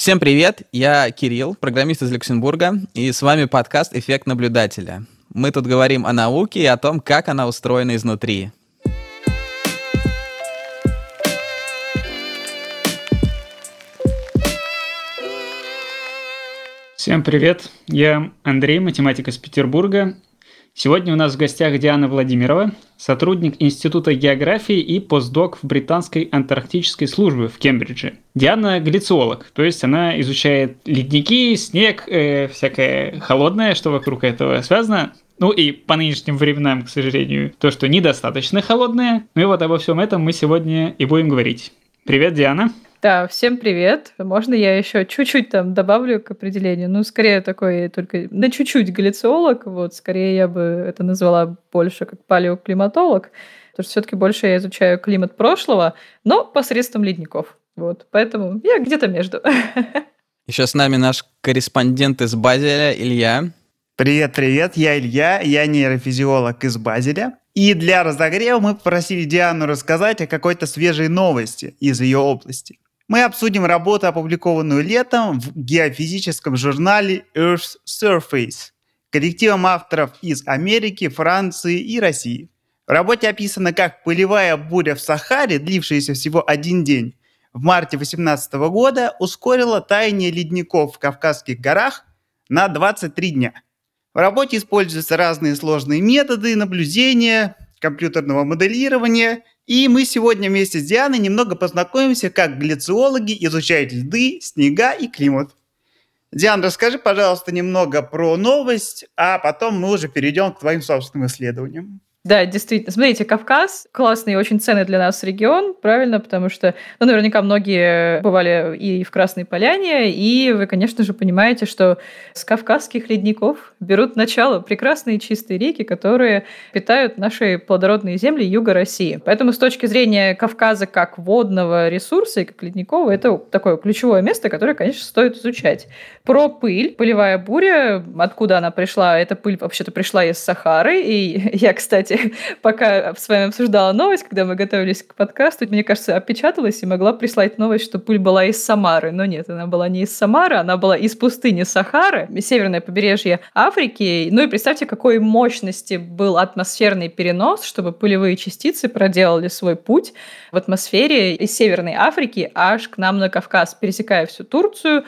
Всем привет, я Кирилл, программист из Люксембурга, и с вами подкаст «Эффект наблюдателя». Мы тут говорим о науке и о том, как она устроена изнутри. Всем привет, я Андрей, математик из Петербурга, Сегодня у нас в гостях Диана Владимирова, сотрудник Института географии и постдок в Британской антарктической службе в Кембридже. Диана глициолог, то есть она изучает ледники, снег, э, всякое холодное, что вокруг этого связано. Ну и по нынешним временам, к сожалению, то, что недостаточно холодное. Ну и вот обо всем этом мы сегодня и будем говорить. Привет, Диана. Да, всем привет. Можно я еще чуть-чуть там добавлю к определению? Ну, скорее такой только на чуть-чуть галлициолог. Вот, скорее я бы это назвала больше как палеоклиматолог. Потому что все-таки больше я изучаю климат прошлого, но посредством ледников. Вот, поэтому я где-то между. Еще с нами наш корреспондент из Базеля Илья. Привет, привет, я Илья, я нейрофизиолог из Базеля. И для разогрева мы попросили Диану рассказать о какой-то свежей новости из ее области мы обсудим работу, опубликованную летом в геофизическом журнале Earth's Surface коллективом авторов из Америки, Франции и России. В работе описано, как пылевая буря в Сахаре, длившаяся всего один день, в марте 2018 года ускорила таяние ледников в Кавказских горах на 23 дня. В работе используются разные сложные методы наблюдения, компьютерного моделирования и мы сегодня вместе с Дианой немного познакомимся, как глициологи изучают льды, снега и климат. Диана, расскажи, пожалуйста, немного про новость, а потом мы уже перейдем к твоим собственным исследованиям. Да, действительно. Смотрите, Кавказ классный и очень ценный для нас регион, правильно, потому что, ну, наверняка многие бывали и в Красной Поляне, и вы, конечно же, понимаете, что с кавказских ледников берут начало прекрасные чистые реки, которые питают наши плодородные земли юга России. Поэтому с точки зрения Кавказа как водного ресурса и как ледникового, это такое ключевое место, которое, конечно, стоит изучать. Про пыль, пылевая буря, откуда она пришла, эта пыль вообще-то пришла из Сахары, и я, кстати, кстати, пока с вами обсуждала новость, когда мы готовились к подкасту, мне кажется, опечаталась и могла прислать новость, что пыль была из Самары. Но нет, она была не из Самары, она была из пустыни Сахары, северное побережье Африки. Ну и представьте, какой мощности был атмосферный перенос, чтобы пылевые частицы проделали свой путь в атмосфере из Северной Африки аж к нам на Кавказ, пересекая всю Турцию.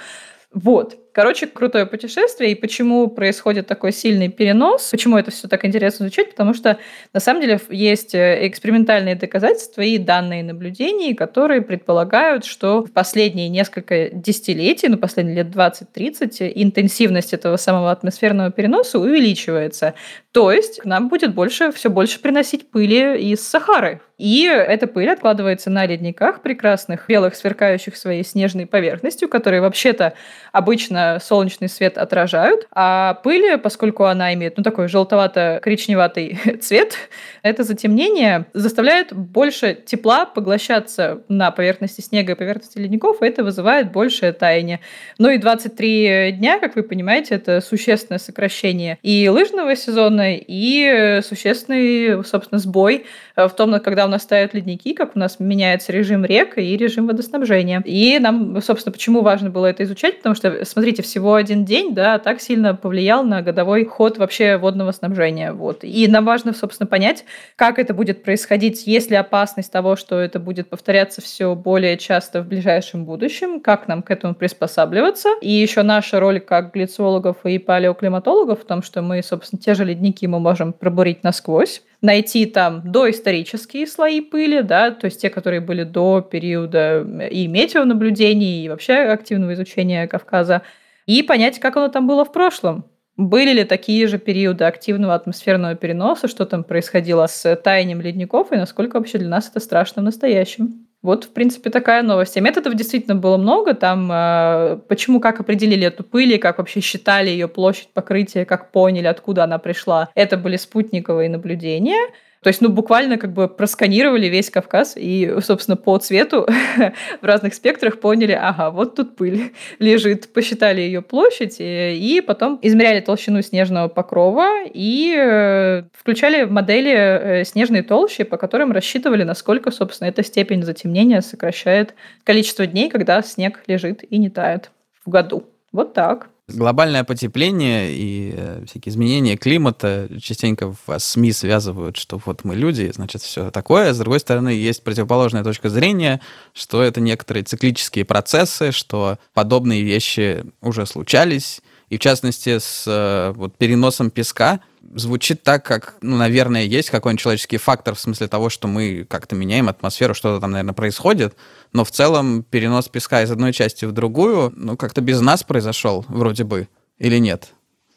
Вот. Короче, крутое путешествие. И почему происходит такой сильный перенос? Почему это все так интересно изучать? Потому что на самом деле есть э, экспериментальные доказательства и данные наблюдений, которые предполагают, что в последние несколько десятилетий, ну, последние лет 20-30, интенсивность этого самого атмосферного переноса увеличивается. То есть к нам будет больше, все больше приносить пыли из Сахары. И эта пыль откладывается на ледниках прекрасных, белых, сверкающих своей снежной поверхностью, которые вообще-то обычно солнечный свет отражают, а пыль, поскольку она имеет ну, такой желтовато-коричневатый цвет, это затемнение заставляет больше тепла поглощаться на поверхности снега и поверхности ледников, и это вызывает большее таяние. Ну и 23 дня, как вы понимаете, это существенное сокращение и лыжного сезона, и существенный, собственно, сбой в том, когда у нас стоят ледники, как у нас меняется режим рек и режим водоснабжения. И нам, собственно, почему важно было это изучать, потому что, смотрите, всего один день, да, так сильно повлиял на годовой ход вообще водного снабжения. Вот. И нам важно, собственно, понять, как это будет происходить, есть ли опасность того, что это будет повторяться все более часто в ближайшем будущем, как нам к этому приспосабливаться. И еще наша роль как глициологов и палеоклиматологов в том, что мы, собственно, те же ледники мы можем пробурить насквозь найти там доисторические слои пыли, да, то есть те, которые были до периода и метеонаблюдений, и вообще активного изучения Кавказа, и понять, как оно там было в прошлом. Были ли такие же периоды активного атмосферного переноса, что там происходило с таянием ледников, и насколько вообще для нас это страшно в настоящем? Вот, в принципе, такая новость. А методов действительно было много. Там э, почему, как определили эту пыль, как вообще считали ее площадь покрытия, как поняли, откуда она пришла. Это были спутниковые наблюдения. То есть, ну, буквально как бы просканировали весь Кавказ и, собственно, по цвету в разных спектрах поняли, ага, вот тут пыль лежит, посчитали ее площадь и, и потом измеряли толщину снежного покрова и э, включали в модели э, снежной толщи, по которым рассчитывали, насколько, собственно, эта степень затемнения сокращает количество дней, когда снег лежит и не тает. в году. Вот так. Глобальное потепление и э, всякие изменения климата частенько в СМИ связывают, что вот мы люди, значит, все такое. С другой стороны, есть противоположная точка зрения, что это некоторые циклические процессы, что подобные вещи уже случались. И в частности, с э, вот, переносом песка звучит так, как, ну, наверное, есть какой-нибудь человеческий фактор в смысле того, что мы как-то меняем атмосферу, что-то там, наверное, происходит. Но в целом перенос песка из одной части в другую, ну, как-то без нас произошел, вроде бы, или нет?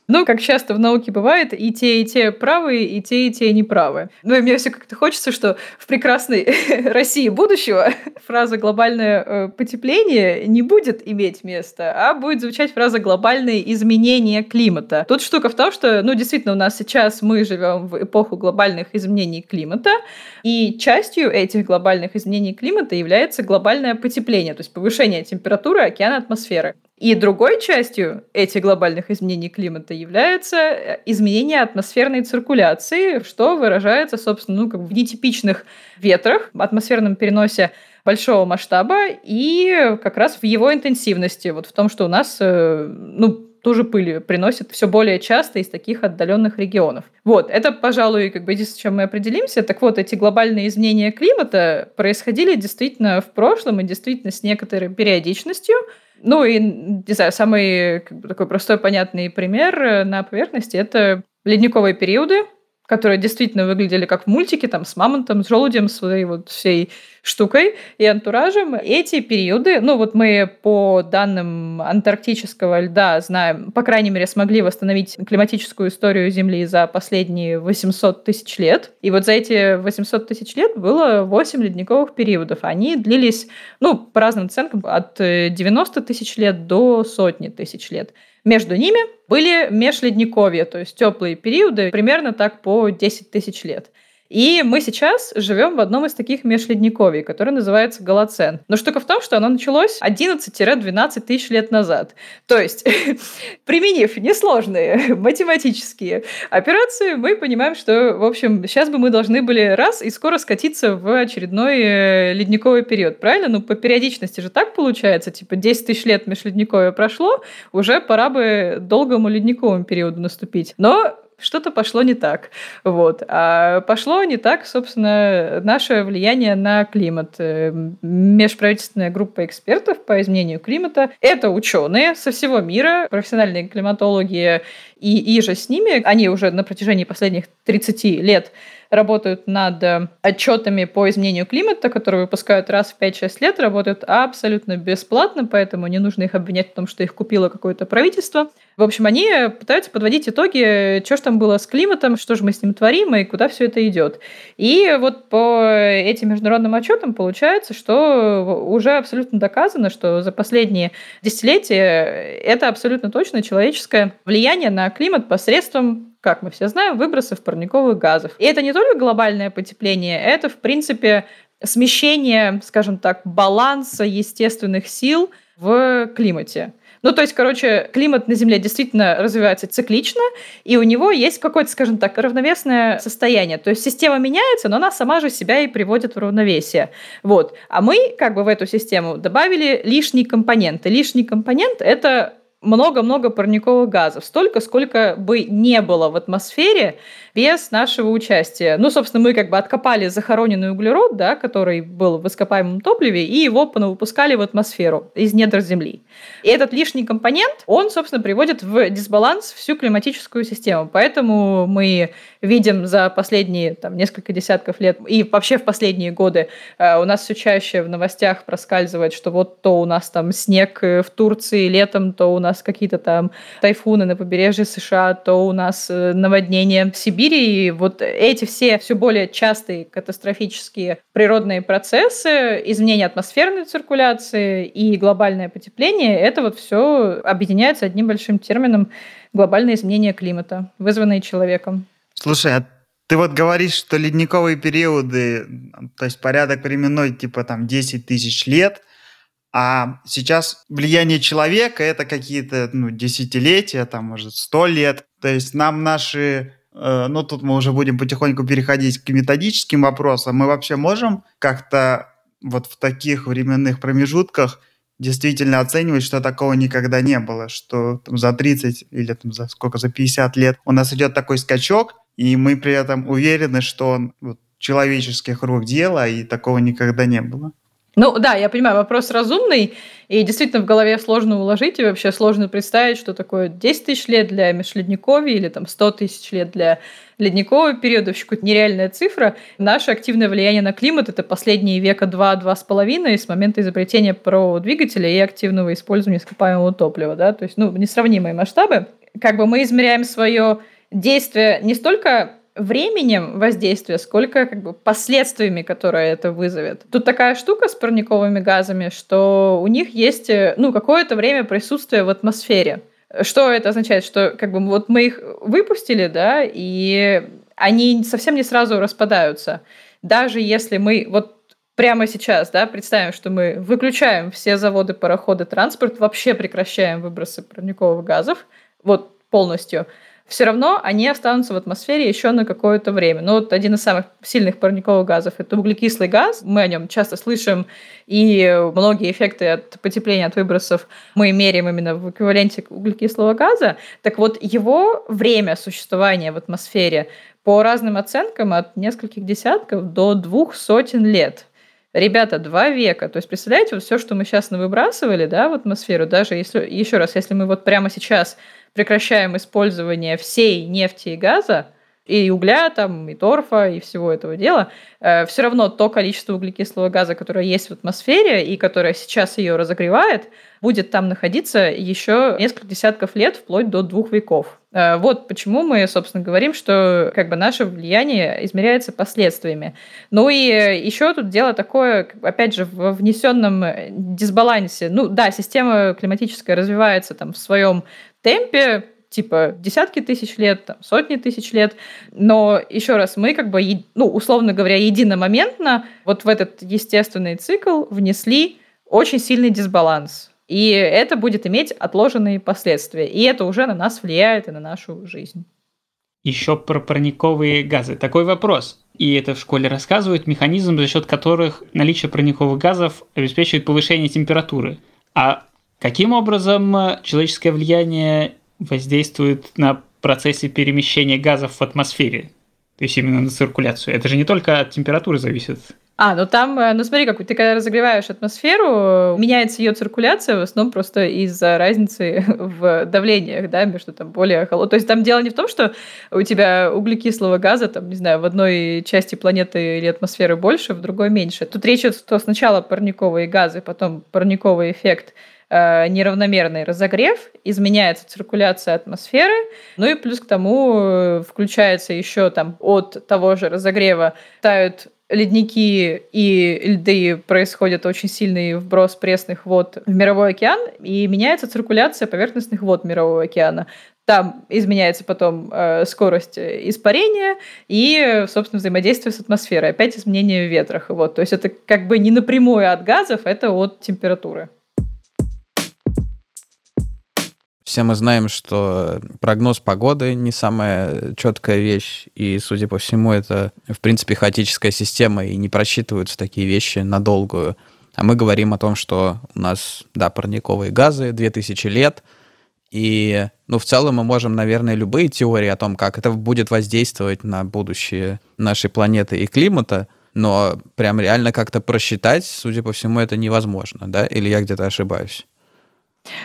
Ну, как часто в науке бывает, и те, и те правые, и те, и те неправы. Ну, и мне все как-то хочется, что в прекрасной России будущего фраза «глобальное э, потепление» не будет иметь места, а будет звучать фраза «глобальные изменения климата». Тут штука в том, что, ну, действительно, у нас сейчас мы живем в эпоху глобальных изменений климата, и частью этих глобальных изменений климата является глобальное потепление, то есть повышение температуры океана атмосферы. И другой частью этих глобальных изменений климата является э, изменение атмосферной циркуляции, что выражается, собственно, ну, как бы в нетипичных ветрах, атмосферном переносе большого масштаба и как раз в его интенсивности, вот в том, что у нас, э, ну, ту же пыль приносит все более часто из таких отдаленных регионов. Вот, это, пожалуй, как бы единственное, с чем мы определимся. Так вот, эти глобальные изменения климата происходили действительно в прошлом и действительно с некоторой периодичностью. Ну и, не знаю, самый как бы, такой простой понятный пример э, на поверхности – это ледниковые периоды, которые действительно выглядели как в мультике, там, с мамонтом, с желудем, с своей вот всей штукой и антуражем. Эти периоды, ну вот мы по данным антарктического льда знаем, по крайней мере, смогли восстановить климатическую историю Земли за последние 800 тысяч лет. И вот за эти 800 тысяч лет было 8 ледниковых периодов. Они длились, ну, по разным оценкам, от 90 тысяч лет до сотни тысяч лет. Между ними были межледниковья, то есть теплые периоды, примерно так по 10 тысяч лет. И мы сейчас живем в одном из таких межледниковий, который называется Голоцен. Но штука в том, что оно началось 11-12 тысяч лет назад. То есть, применив несложные математические операции, мы понимаем, что, в общем, сейчас бы мы должны были раз и скоро скатиться в очередной э, ледниковый период. Правильно? Ну, по периодичности же так получается. Типа 10 тысяч лет межледниковья прошло, уже пора бы долгому ледниковому периоду наступить. Но что-то пошло не так. Вот. А пошло не так, собственно, наше влияние на климат. Э, межправительственная группа экспертов по изменению климата – это ученые со всего мира, профессиональные климатологи и, и же с ними. Они уже на протяжении последних 30 лет работают над э, отчетами по изменению климата, которые выпускают раз в 5-6 лет, работают абсолютно бесплатно, поэтому не нужно их обвинять в том, что их купило какое-то правительство. В общем, они пытаются подводить итоги, что же там было с климатом, что же мы с ним творим и куда все это идет. И вот по этим международным отчетам получается, что уже абсолютно доказано, что за последние десятилетия это абсолютно точно человеческое влияние на климат посредством как мы все знаем, выбросов парниковых газов. И это не только глобальное потепление, это, в принципе, смещение, скажем так, баланса естественных сил в климате. Ну, то есть, короче, климат на Земле действительно развивается циклично, и у него есть какое-то, скажем так, равновесное состояние. То есть система меняется, но она сама же себя и приводит в равновесие. Вот. А мы как бы в эту систему добавили лишний компонент. И лишний компонент – это много-много парниковых газов. Столько, сколько бы не было в атмосфере без нашего участия. Ну, собственно, мы как бы откопали захороненный углерод, да, который был в ископаемом топливе, и его выпускали в атмосферу из недр Земли. И этот лишний компонент, он, собственно, приводит в дисбаланс всю климатическую систему. Поэтому мы видим за последние там, несколько десятков лет и вообще в последние годы э, у нас все чаще в новостях проскальзывает, что вот то у нас там снег э, в Турции летом, то у нас какие-то там тайфуны на побережье США, то у нас э, наводнения в Сибири. И вот эти все все более частые катастрофические природные процессы, изменение атмосферной циркуляции и глобальное потепление, это вот все объединяется одним большим термином глобальное изменение климата, вызванное человеком. Слушай, а ты вот говоришь, что ледниковые периоды, то есть порядок временной типа там 10 тысяч лет, а сейчас влияние человека это какие-то ну, десятилетия, там, может, сто лет. То есть нам наши Э, ну, тут мы уже будем потихоньку переходить к методическим вопросам. Мы вообще можем как-то вот в таких временных промежутках действительно оценивать, что такого никогда не было, что там, за 30 или там, за сколько, за 50 лет у нас идет такой скачок, и мы при этом уверены, что он вот, человеческих рук дело, и такого никогда не было. Ну да, я понимаю, вопрос разумный, и действительно в голове сложно уложить, и вообще сложно представить, что такое 10 тысяч лет для межледниковья или там 100 тысяч лет для ледникового периода, вообще какая-то нереальная цифра. Наше активное влияние на климат – это последние века два-два с половиной с момента изобретения парового двигателя и активного использования ископаемого топлива. Да? То есть ну, несравнимые масштабы. Как бы мы измеряем свое действие не столько временем воздействия, сколько как бы последствиями, которые это вызовет. Тут такая штука с парниковыми газами, что у них есть ну, какое-то время присутствия в атмосфере. Что это означает? Что как бы вот мы их выпустили, да, и они совсем не сразу распадаются. Даже если мы вот прямо сейчас, да, представим, что мы выключаем все заводы, пароходы, транспорт, вообще прекращаем выбросы парниковых газов, вот полностью – все равно они останутся в атмосфере еще на какое-то время. Но вот один из самых сильных парниковых газов – это углекислый газ. Мы о нем часто слышим, и многие эффекты от потепления, от выбросов мы меряем именно в эквиваленте углекислого газа. Так вот, его время существования в атмосфере по разным оценкам от нескольких десятков до двух сотен лет – Ребята, два века. То есть, представляете, вот все, что мы сейчас навыбрасывали да, в атмосферу, даже если, еще раз, если мы вот прямо сейчас прекращаем использование всей нефти и газа, и угля, там, и торфа, и всего этого дела, э, все равно то количество углекислого газа, которое есть в атмосфере и которое сейчас ее разогревает, будет там находиться еще несколько десятков лет, вплоть до двух веков. Э, вот почему мы, собственно, говорим, что как бы наше влияние измеряется последствиями. Ну и еще тут дело такое, опять же, в внесенном дисбалансе. Ну да, система климатическая развивается там в своем темпе, типа десятки тысяч лет, там, сотни тысяч лет. Но еще раз, мы как бы, ну, условно говоря, единомоментно вот в этот естественный цикл внесли очень сильный дисбаланс. И это будет иметь отложенные последствия. И это уже на нас влияет и на нашу жизнь. Еще про парниковые газы. Такой вопрос. И это в школе рассказывают, механизм, за счет которых наличие парниковых газов обеспечивает повышение температуры. А Каким образом э, человеческое влияние воздействует на процессе перемещения газов в атмосфере? То есть именно на циркуляцию. Это же не только от температуры зависит. А, ну там, э, ну смотри, как ты когда разогреваешь атмосферу, меняется ее циркуляция в основном просто из-за разницы в давлениях, да, между там более холодным. То есть там дело не в том, что у тебя углекислого газа, там, не знаю, в одной части планеты или атмосферы больше, в другой меньше. Тут речь идет, что сначала парниковые газы, потом парниковый эффект – неравномерный разогрев, изменяется циркуляция атмосферы, ну и плюс к тому э, включается еще там от того же разогрева тают ледники и льды происходит очень сильный вброс пресных вод в мировой океан, и меняется циркуляция поверхностных вод мирового океана. Там изменяется потом э, скорость испарения и, собственно, взаимодействие с атмосферой. Опять изменение в ветрах. Вот. То есть это как бы не напрямую от газов, это от температуры. Все мы знаем, что прогноз погоды не самая четкая вещь, и, судя по всему, это, в принципе, хаотическая система, и не просчитываются такие вещи надолгую. А мы говорим о том, что у нас, да, парниковые газы, 2000 лет, и, ну, в целом мы можем, наверное, любые теории о том, как это будет воздействовать на будущее нашей планеты и климата, но прям реально как-то просчитать, судя по всему, это невозможно, да? Или я где-то ошибаюсь?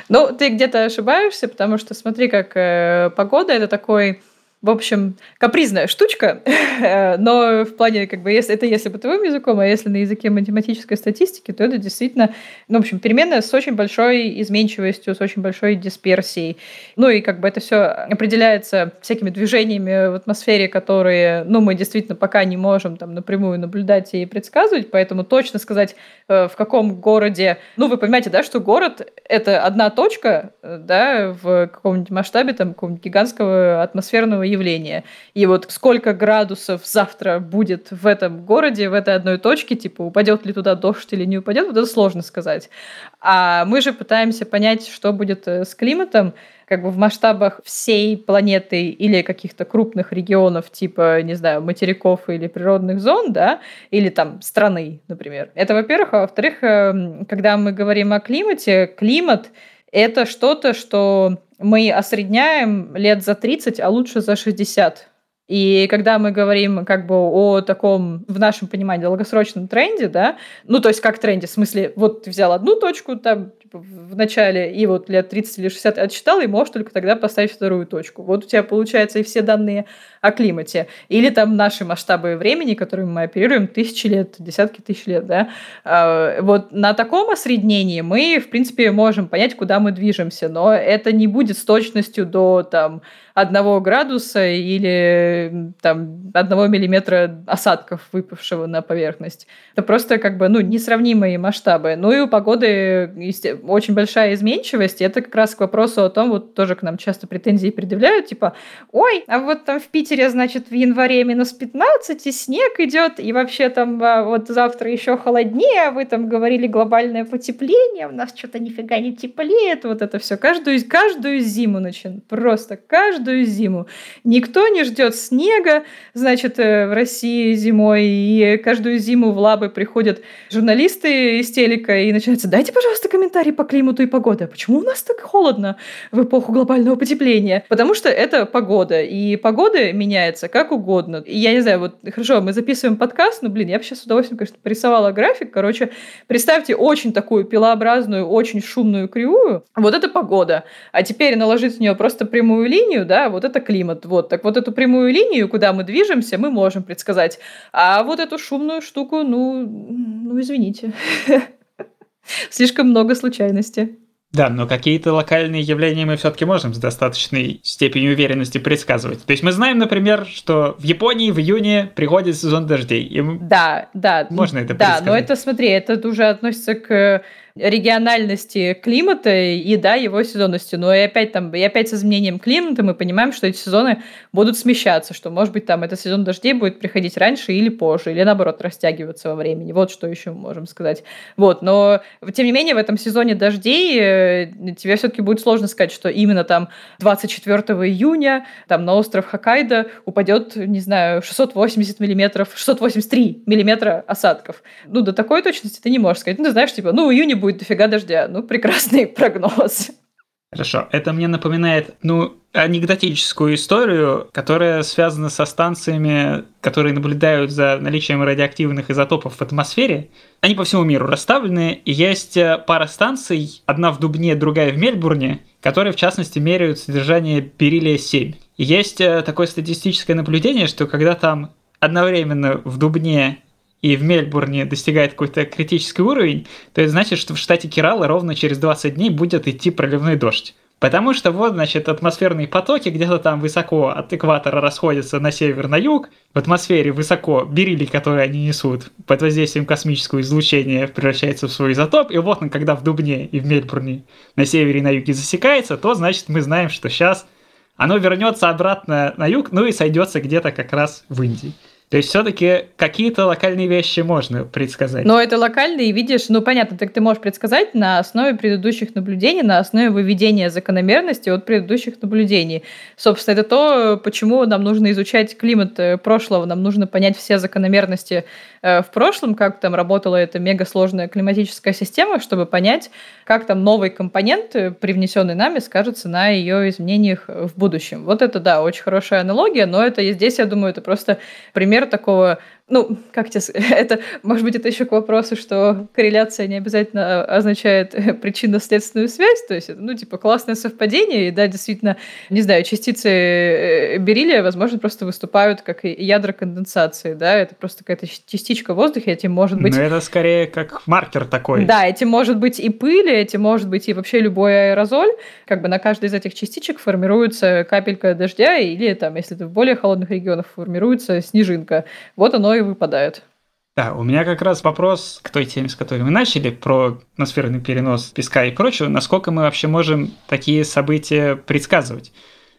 Ну, ты где-то ошибаешься, потому что смотри, как э, погода это такой в общем, капризная штучка, но в плане, как бы, если это если бытовым языком, а если на языке математической статистики, то это действительно, ну, в общем, переменная с очень большой изменчивостью, с очень большой дисперсией. Ну, и как бы это все определяется всякими движениями в атмосфере, которые, ну, мы действительно пока не можем там напрямую наблюдать и предсказывать, поэтому точно сказать, э, в каком городе, ну, вы понимаете, да, что город — это одна точка, э, да, в каком-нибудь масштабе там какого-нибудь гигантского атмосферного явления. И вот сколько градусов завтра будет в этом городе, в этой одной точке, типа, упадет ли туда дождь или не упадет, вот это сложно сказать. А мы же пытаемся понять, что будет э, с климатом, как бы в масштабах всей планеты или каких-то крупных регионов, типа, не знаю, материков или природных зон, да, или там страны, например. Это, во-первых. А во-вторых, эм, когда мы говорим о климате, климат — это что-то, что мы осредняем лет за 30, а лучше за 60. И когда мы говорим как бы о таком, в нашем понимании, долгосрочном тренде, да, ну, то есть как тренде, в смысле, вот ты взял одну точку там в начале, и вот лет 30 или 60 отсчитал, и можешь только тогда поставить вторую точку. Вот у тебя получается и все данные о климате. Или там наши масштабы времени, которыми мы оперируем, тысячи лет, десятки тысяч лет, да. А, вот на таком осреднении мы, в принципе, можем понять, куда мы движемся, но это не будет с точностью до там одного градуса или там одного миллиметра осадков, выпавшего на поверхность. Это просто как бы, ну, несравнимые масштабы. Ну и у погоды очень большая изменчивость, и это как раз к вопросу о том, вот тоже к нам часто претензии предъявляют, типа, ой, а вот там в Питере, значит, в январе минус 15, и снег идет, и вообще там а, вот завтра еще холоднее, а вы там говорили глобальное потепление, у нас что-то нифига не теплеет, вот это все. Каждую, каждую зиму начин, просто каждую каждую зиму. Никто не ждет снега, значит, э, в России зимой, и каждую зиму в лабы приходят журналисты из телека и начинается, дайте, пожалуйста, комментарий по климату и погоде. Почему у нас так холодно в эпоху глобального потепления? Потому что это погода, и погода меняется как угодно. И я не знаю, вот хорошо, мы записываем подкаст, но, блин, я бы сейчас с удовольствием, конечно, порисовала график. Короче, представьте очень такую пилообразную, очень шумную кривую. Вот это погода. А теперь наложить в нее просто прямую линию, да, вот это климат. Вот, так вот эту прямую линию, куда мы движемся, мы можем предсказать. А вот эту шумную штуку, ну, ну извините. Слишком много случайностей. Да, но какие-то локальные явления мы все-таки можем с достаточной степенью уверенности предсказывать. То есть мы знаем, например, что в Японии в июне приходит сезон дождей. И да, да. Можно это Да, но это, смотри, это уже относится к региональности климата и, да, его сезонности. Но и опять там, и опять с изменением климата мы понимаем, что эти сезоны будут смещаться, что, может быть, там этот сезон дождей будет приходить раньше или позже, или, наоборот, растягиваться во времени. Вот что еще можем сказать. Вот, но, тем не менее, в этом сезоне дождей э, тебе все-таки будет сложно сказать, что именно там 24 июня там на остров Хоккайдо упадет, не знаю, 680 миллиметров, 683 миллиметра осадков. Ну, до такой точности ты не можешь сказать. Ну, ты знаешь, типа, ну, в июне будет дофига дождя. Ну, прекрасный прогноз. Хорошо, это мне напоминает, ну, анекдотическую историю, которая связана со станциями, которые наблюдают за наличием радиоактивных изотопов в атмосфере. Они по всему миру расставлены, и есть э, пара станций, одна в Дубне, другая в Мельбурне, которые, в частности, меряют содержание бериллия-7. И есть э, такое статистическое наблюдение, что когда там одновременно в Дубне и в Мельбурне достигает какой-то критический уровень, то это значит, что в штате Керала ровно через 20 дней будет идти проливной дождь. Потому что вот, значит, атмосферные потоки где-то там высоко от экватора расходятся на север, на юг. В атмосфере высоко берили, которые они несут, под воздействием космического излучения превращается в свой изотоп. И вот он, когда в Дубне и в Мельбурне на севере и на юге засекается, то, значит, мы знаем, что сейчас оно вернется обратно на юг, ну и сойдется где-то как раз в Индии. То есть все-таки какие-то локальные вещи можно предсказать. Но это локальные, видишь, ну понятно, так ты можешь предсказать на основе предыдущих наблюдений, на основе выведения закономерности от предыдущих наблюдений. Собственно, это то, почему нам нужно изучать климат э, прошлого, нам нужно понять все закономерности э, в прошлом, как там работала эта мегасложная климатическая система, чтобы понять, как там новый компонент, э, привнесенный нами, скажется на ее изменениях в будущем. Вот это, да, очень хорошая аналогия, но это здесь, я думаю, это просто пример пример такого ну, как тебе это, может быть, это еще к вопросу, что корреляция не обязательно означает причинно-следственную связь, то есть это, ну, типа, классное совпадение, и да, действительно, не знаю, частицы э, бериллия, возможно, просто выступают как ядра конденсации, да, это просто какая-то частичка воздуха, этим может быть... Но это скорее как маркер такой. Да, этим может быть и пыль, этим может быть и вообще любой аэрозоль, как бы на каждой из этих частичек формируется капелька дождя, или там, если это в более холодных регионах, формируется снежинка. Вот оно и выпадают. Да, у меня как раз вопрос к той теме, с которой мы начали, про атмосферный перенос песка и прочего. Насколько мы вообще можем такие события предсказывать?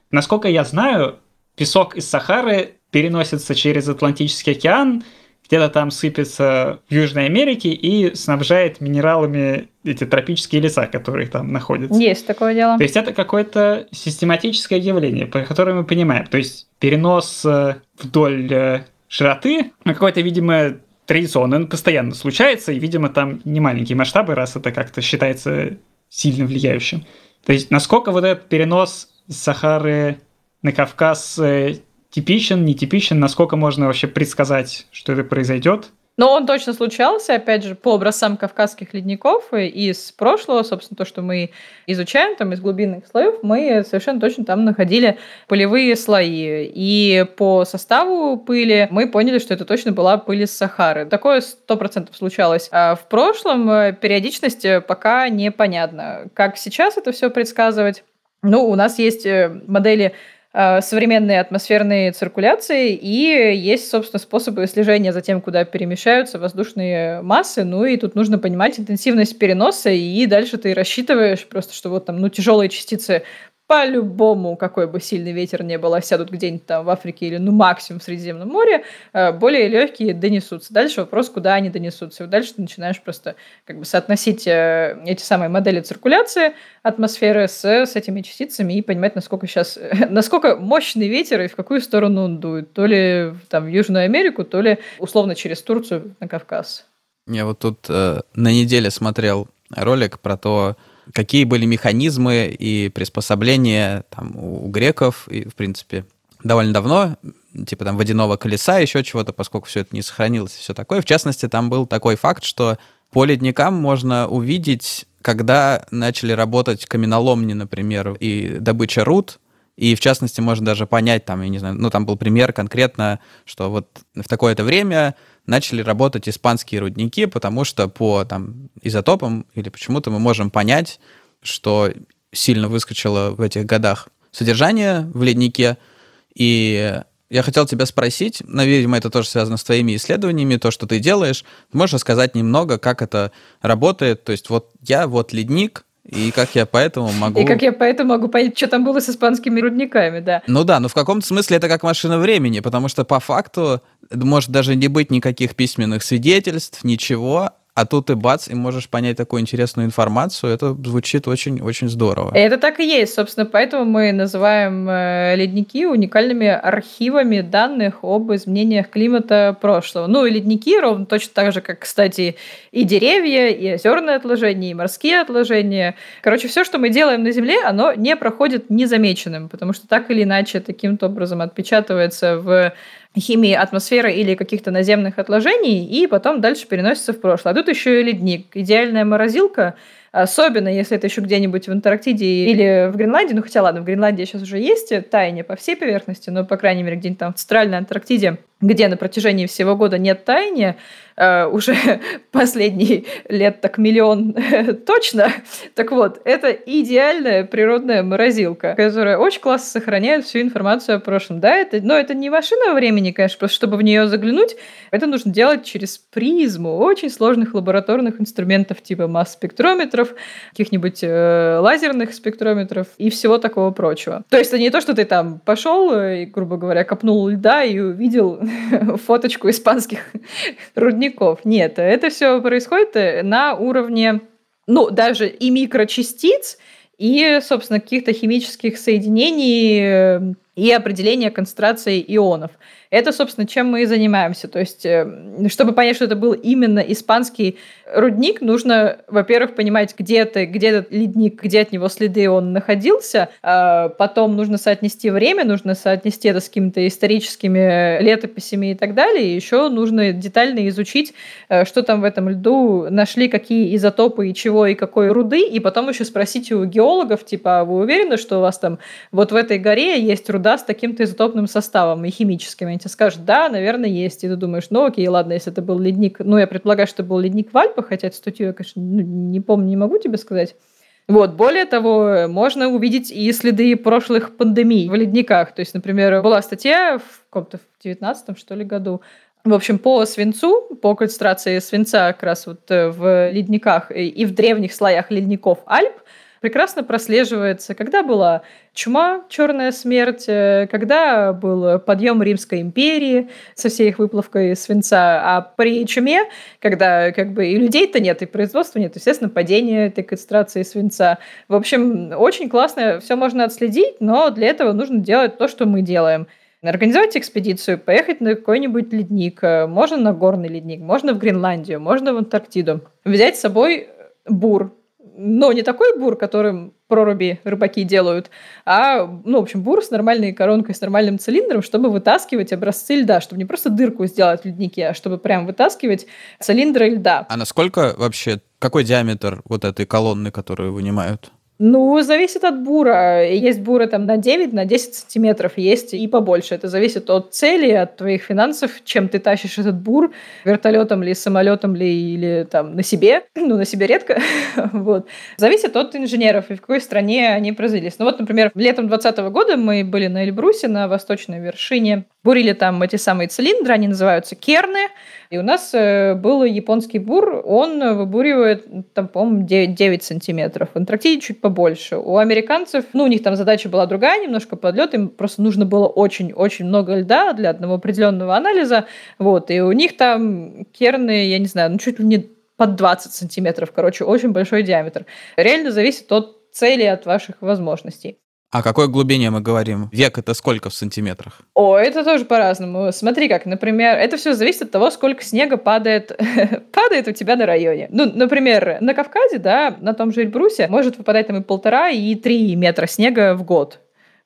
Насколько я знаю, песок из Сахары переносится через Атлантический океан, где-то там сыпется в Южной Америке и снабжает минералами эти тропические леса, которые там находятся. Есть такое дело. То есть это какое-то систематическое явление, по которому мы понимаем. То есть перенос э, вдоль э, широты, на какой-то, видимо, традиционно, он постоянно случается, и, видимо, там не маленькие масштабы, раз это как-то считается сильно влияющим. То есть насколько вот этот перенос из Сахары на Кавказ э, типичен, нетипичен, насколько можно вообще предсказать, что это произойдет? Но он точно случался, опять же, по образцам кавказских ледников и из прошлого, собственно, то, что мы изучаем, там, из глубинных слоев, мы совершенно точно там находили полевые слои. И по составу пыли мы поняли, что это точно была пыль из Сахары. Такое сто процентов случалось. А в прошлом э, периодичность э, пока непонятна. Как сейчас это все предсказывать? Ну, у нас есть э, модели Э, современные атмосферные циркуляции, и есть, собственно, способы слежения за тем, куда перемещаются воздушные массы. Ну и тут нужно понимать интенсивность переноса, и дальше ты рассчитываешь просто, что вот там, ну, тяжелые частицы по-любому, какой бы сильный ветер не был, осядут где-нибудь там в Африке или, ну, максимум в Средиземном море, э, более легкие донесутся. Дальше вопрос, куда они донесутся. И дальше ты начинаешь просто как бы соотносить э, эти самые модели циркуляции атмосферы с, с этими частицами и понимать, насколько сейчас, насколько мощный ветер и в какую сторону он дует. То ли там в Южную Америку, то ли условно через Турцию на Кавказ. Я вот тут э, на неделе смотрел ролик про то, какие были механизмы и приспособления там, у греков, и, в принципе, довольно давно, типа там водяного колеса, еще чего-то, поскольку все это не сохранилось и все такое. В частности, там был такой факт, что по ледникам можно увидеть, когда начали работать каменоломни, например, и добыча руд, и в частности можно даже понять, там, я не знаю, ну там был пример конкретно, что вот в такое-то время начали работать испанские рудники, потому что по там, изотопам или почему-то мы можем понять, что сильно выскочило в этих годах содержание в леднике. И я хотел тебя спросить, но, видимо, это тоже связано с твоими исследованиями, то, что ты делаешь. Можешь рассказать немного, как это работает? То есть вот я вот ледник, и как я поэтому могу... И как я поэтому могу понять, что там было с испанскими рудниками, да. Ну да, но в каком-то смысле это как машина времени, потому что по факту может даже не быть никаких письменных свидетельств, ничего, а тут и бац, и можешь понять такую интересную информацию. Это звучит очень-очень здорово. Это так и есть. Собственно, поэтому мы называем э, ледники уникальными архивами данных об изменениях климата прошлого. Ну и ледники ровно точно так же, как, кстати, и деревья, и озерные отложения, и морские отложения. Короче, все, что мы делаем на Земле, оно не проходит незамеченным, потому что так или иначе таким-то образом отпечатывается в химии атмосферы или каких-то наземных отложений, и потом дальше переносится в прошлое. А тут еще и ледник. Идеальная морозилка, особенно если это еще где-нибудь в Антарктиде или в Гренландии, ну хотя ладно, в Гренландии сейчас уже есть таяние по всей поверхности, но, по крайней мере, где-нибудь там в Центральной Антарктиде, где на протяжении всего года нет таяния, э, уже последний лет так миллион точно. Так вот, это идеальная природная морозилка, которая очень классно сохраняет всю информацию о прошлом. Да, это, но это не машина времени, конечно, просто чтобы в нее заглянуть, это нужно делать через призму очень сложных лабораторных инструментов типа масс-спектрометров, каких-нибудь э, лазерных спектрометров и всего такого прочего. То есть это не то, что ты там пошел и, грубо говоря, копнул льда и увидел фоточку испанских рудников. Нет, это все происходит э, на уровне, ну, даже и микрочастиц, и, собственно, каких-то химических соединений э, и определения концентрации ионов. Это, собственно, чем мы и занимаемся. То есть, э, чтобы понять, что это был именно испанский рудник, нужно, во-первых, понимать, где это, где этот ледник, где от него следы он находился. А потом нужно соотнести время, нужно соотнести это с какими-то историческими летописями и так далее. И еще нужно детально изучить, э, что там в этом льду нашли, какие изотопы и чего, и какой руды. И потом еще спросить у геологов, типа, а вы уверены, что у вас там вот в этой горе есть руда с таким-то изотопным составом и химическим? Они тебе скажут, да, наверное, есть. И ты думаешь, ну окей, ладно, если это был ледник, ну я предполагаю, что это был ледник в Альпах, хотя эту статью я, конечно, ну, не помню, не могу тебе сказать. Вот, более того, можно увидеть и следы прошлых пандемий в ледниках. То есть, например, была статья в каком-то в 19 что ли, году в общем, по свинцу, по концентрации свинца как раз вот э, в ледниках и в древних слоях ледников Альп, прекрасно прослеживается, когда была чума, черная смерть, э, когда был подъем Римской империи со всей их выплавкой свинца, а при чуме, когда как бы и людей-то нет, и производства нет, естественно, падение этой концентрации свинца. В общем, очень классно, все можно отследить, но для этого нужно делать то, что мы делаем – Организовать экспедицию, поехать на какой-нибудь ледник, можно на горный ледник, можно в Гренландию, можно в Антарктиду. Взять с собой бур, но не такой бур, которым проруби рыбаки делают, а, ну, в общем, бур с нормальной коронкой, с нормальным цилиндром, чтобы вытаскивать образцы льда, чтобы не просто дырку сделать в леднике, а чтобы прям вытаскивать цилиндры льда. А насколько вообще, какой диаметр вот этой колонны, которую вынимают? Ну, зависит от бура. Есть буры там на 9, на 10 сантиметров, есть и побольше. Это зависит от цели, от твоих финансов, чем ты тащишь этот бур, вертолетом ли, самолетом ли, или там на себе. Ну, на себе редко. вот. Зависит от инженеров и в какой стране они произвелись. Ну вот, например, летом 2020 года мы были на Эльбрусе, на восточной вершине. Бурили там эти самые цилиндры, они называются керны. И у нас э, был японский бур, он выбуривает, там, по-моему, 9, 9 сантиметров. В Антарктиде чуть побольше. У американцев, ну, у них там задача была другая, немножко подлет, им просто нужно было очень-очень много льда для одного определенного анализа. Вот, и у них там керны, я не знаю, ну, чуть ли не под 20 сантиметров, короче, очень большой диаметр. Реально зависит от цели, от ваших возможностей. О какой глубине мы говорим? Век это сколько в сантиметрах? О, это тоже по-разному. Смотри как, например, это все зависит от того, сколько снега падает, падает у тебя на районе. Ну, например, на Кавказе, да, на том же Эльбрусе может выпадать там и полтора, и три метра снега в год.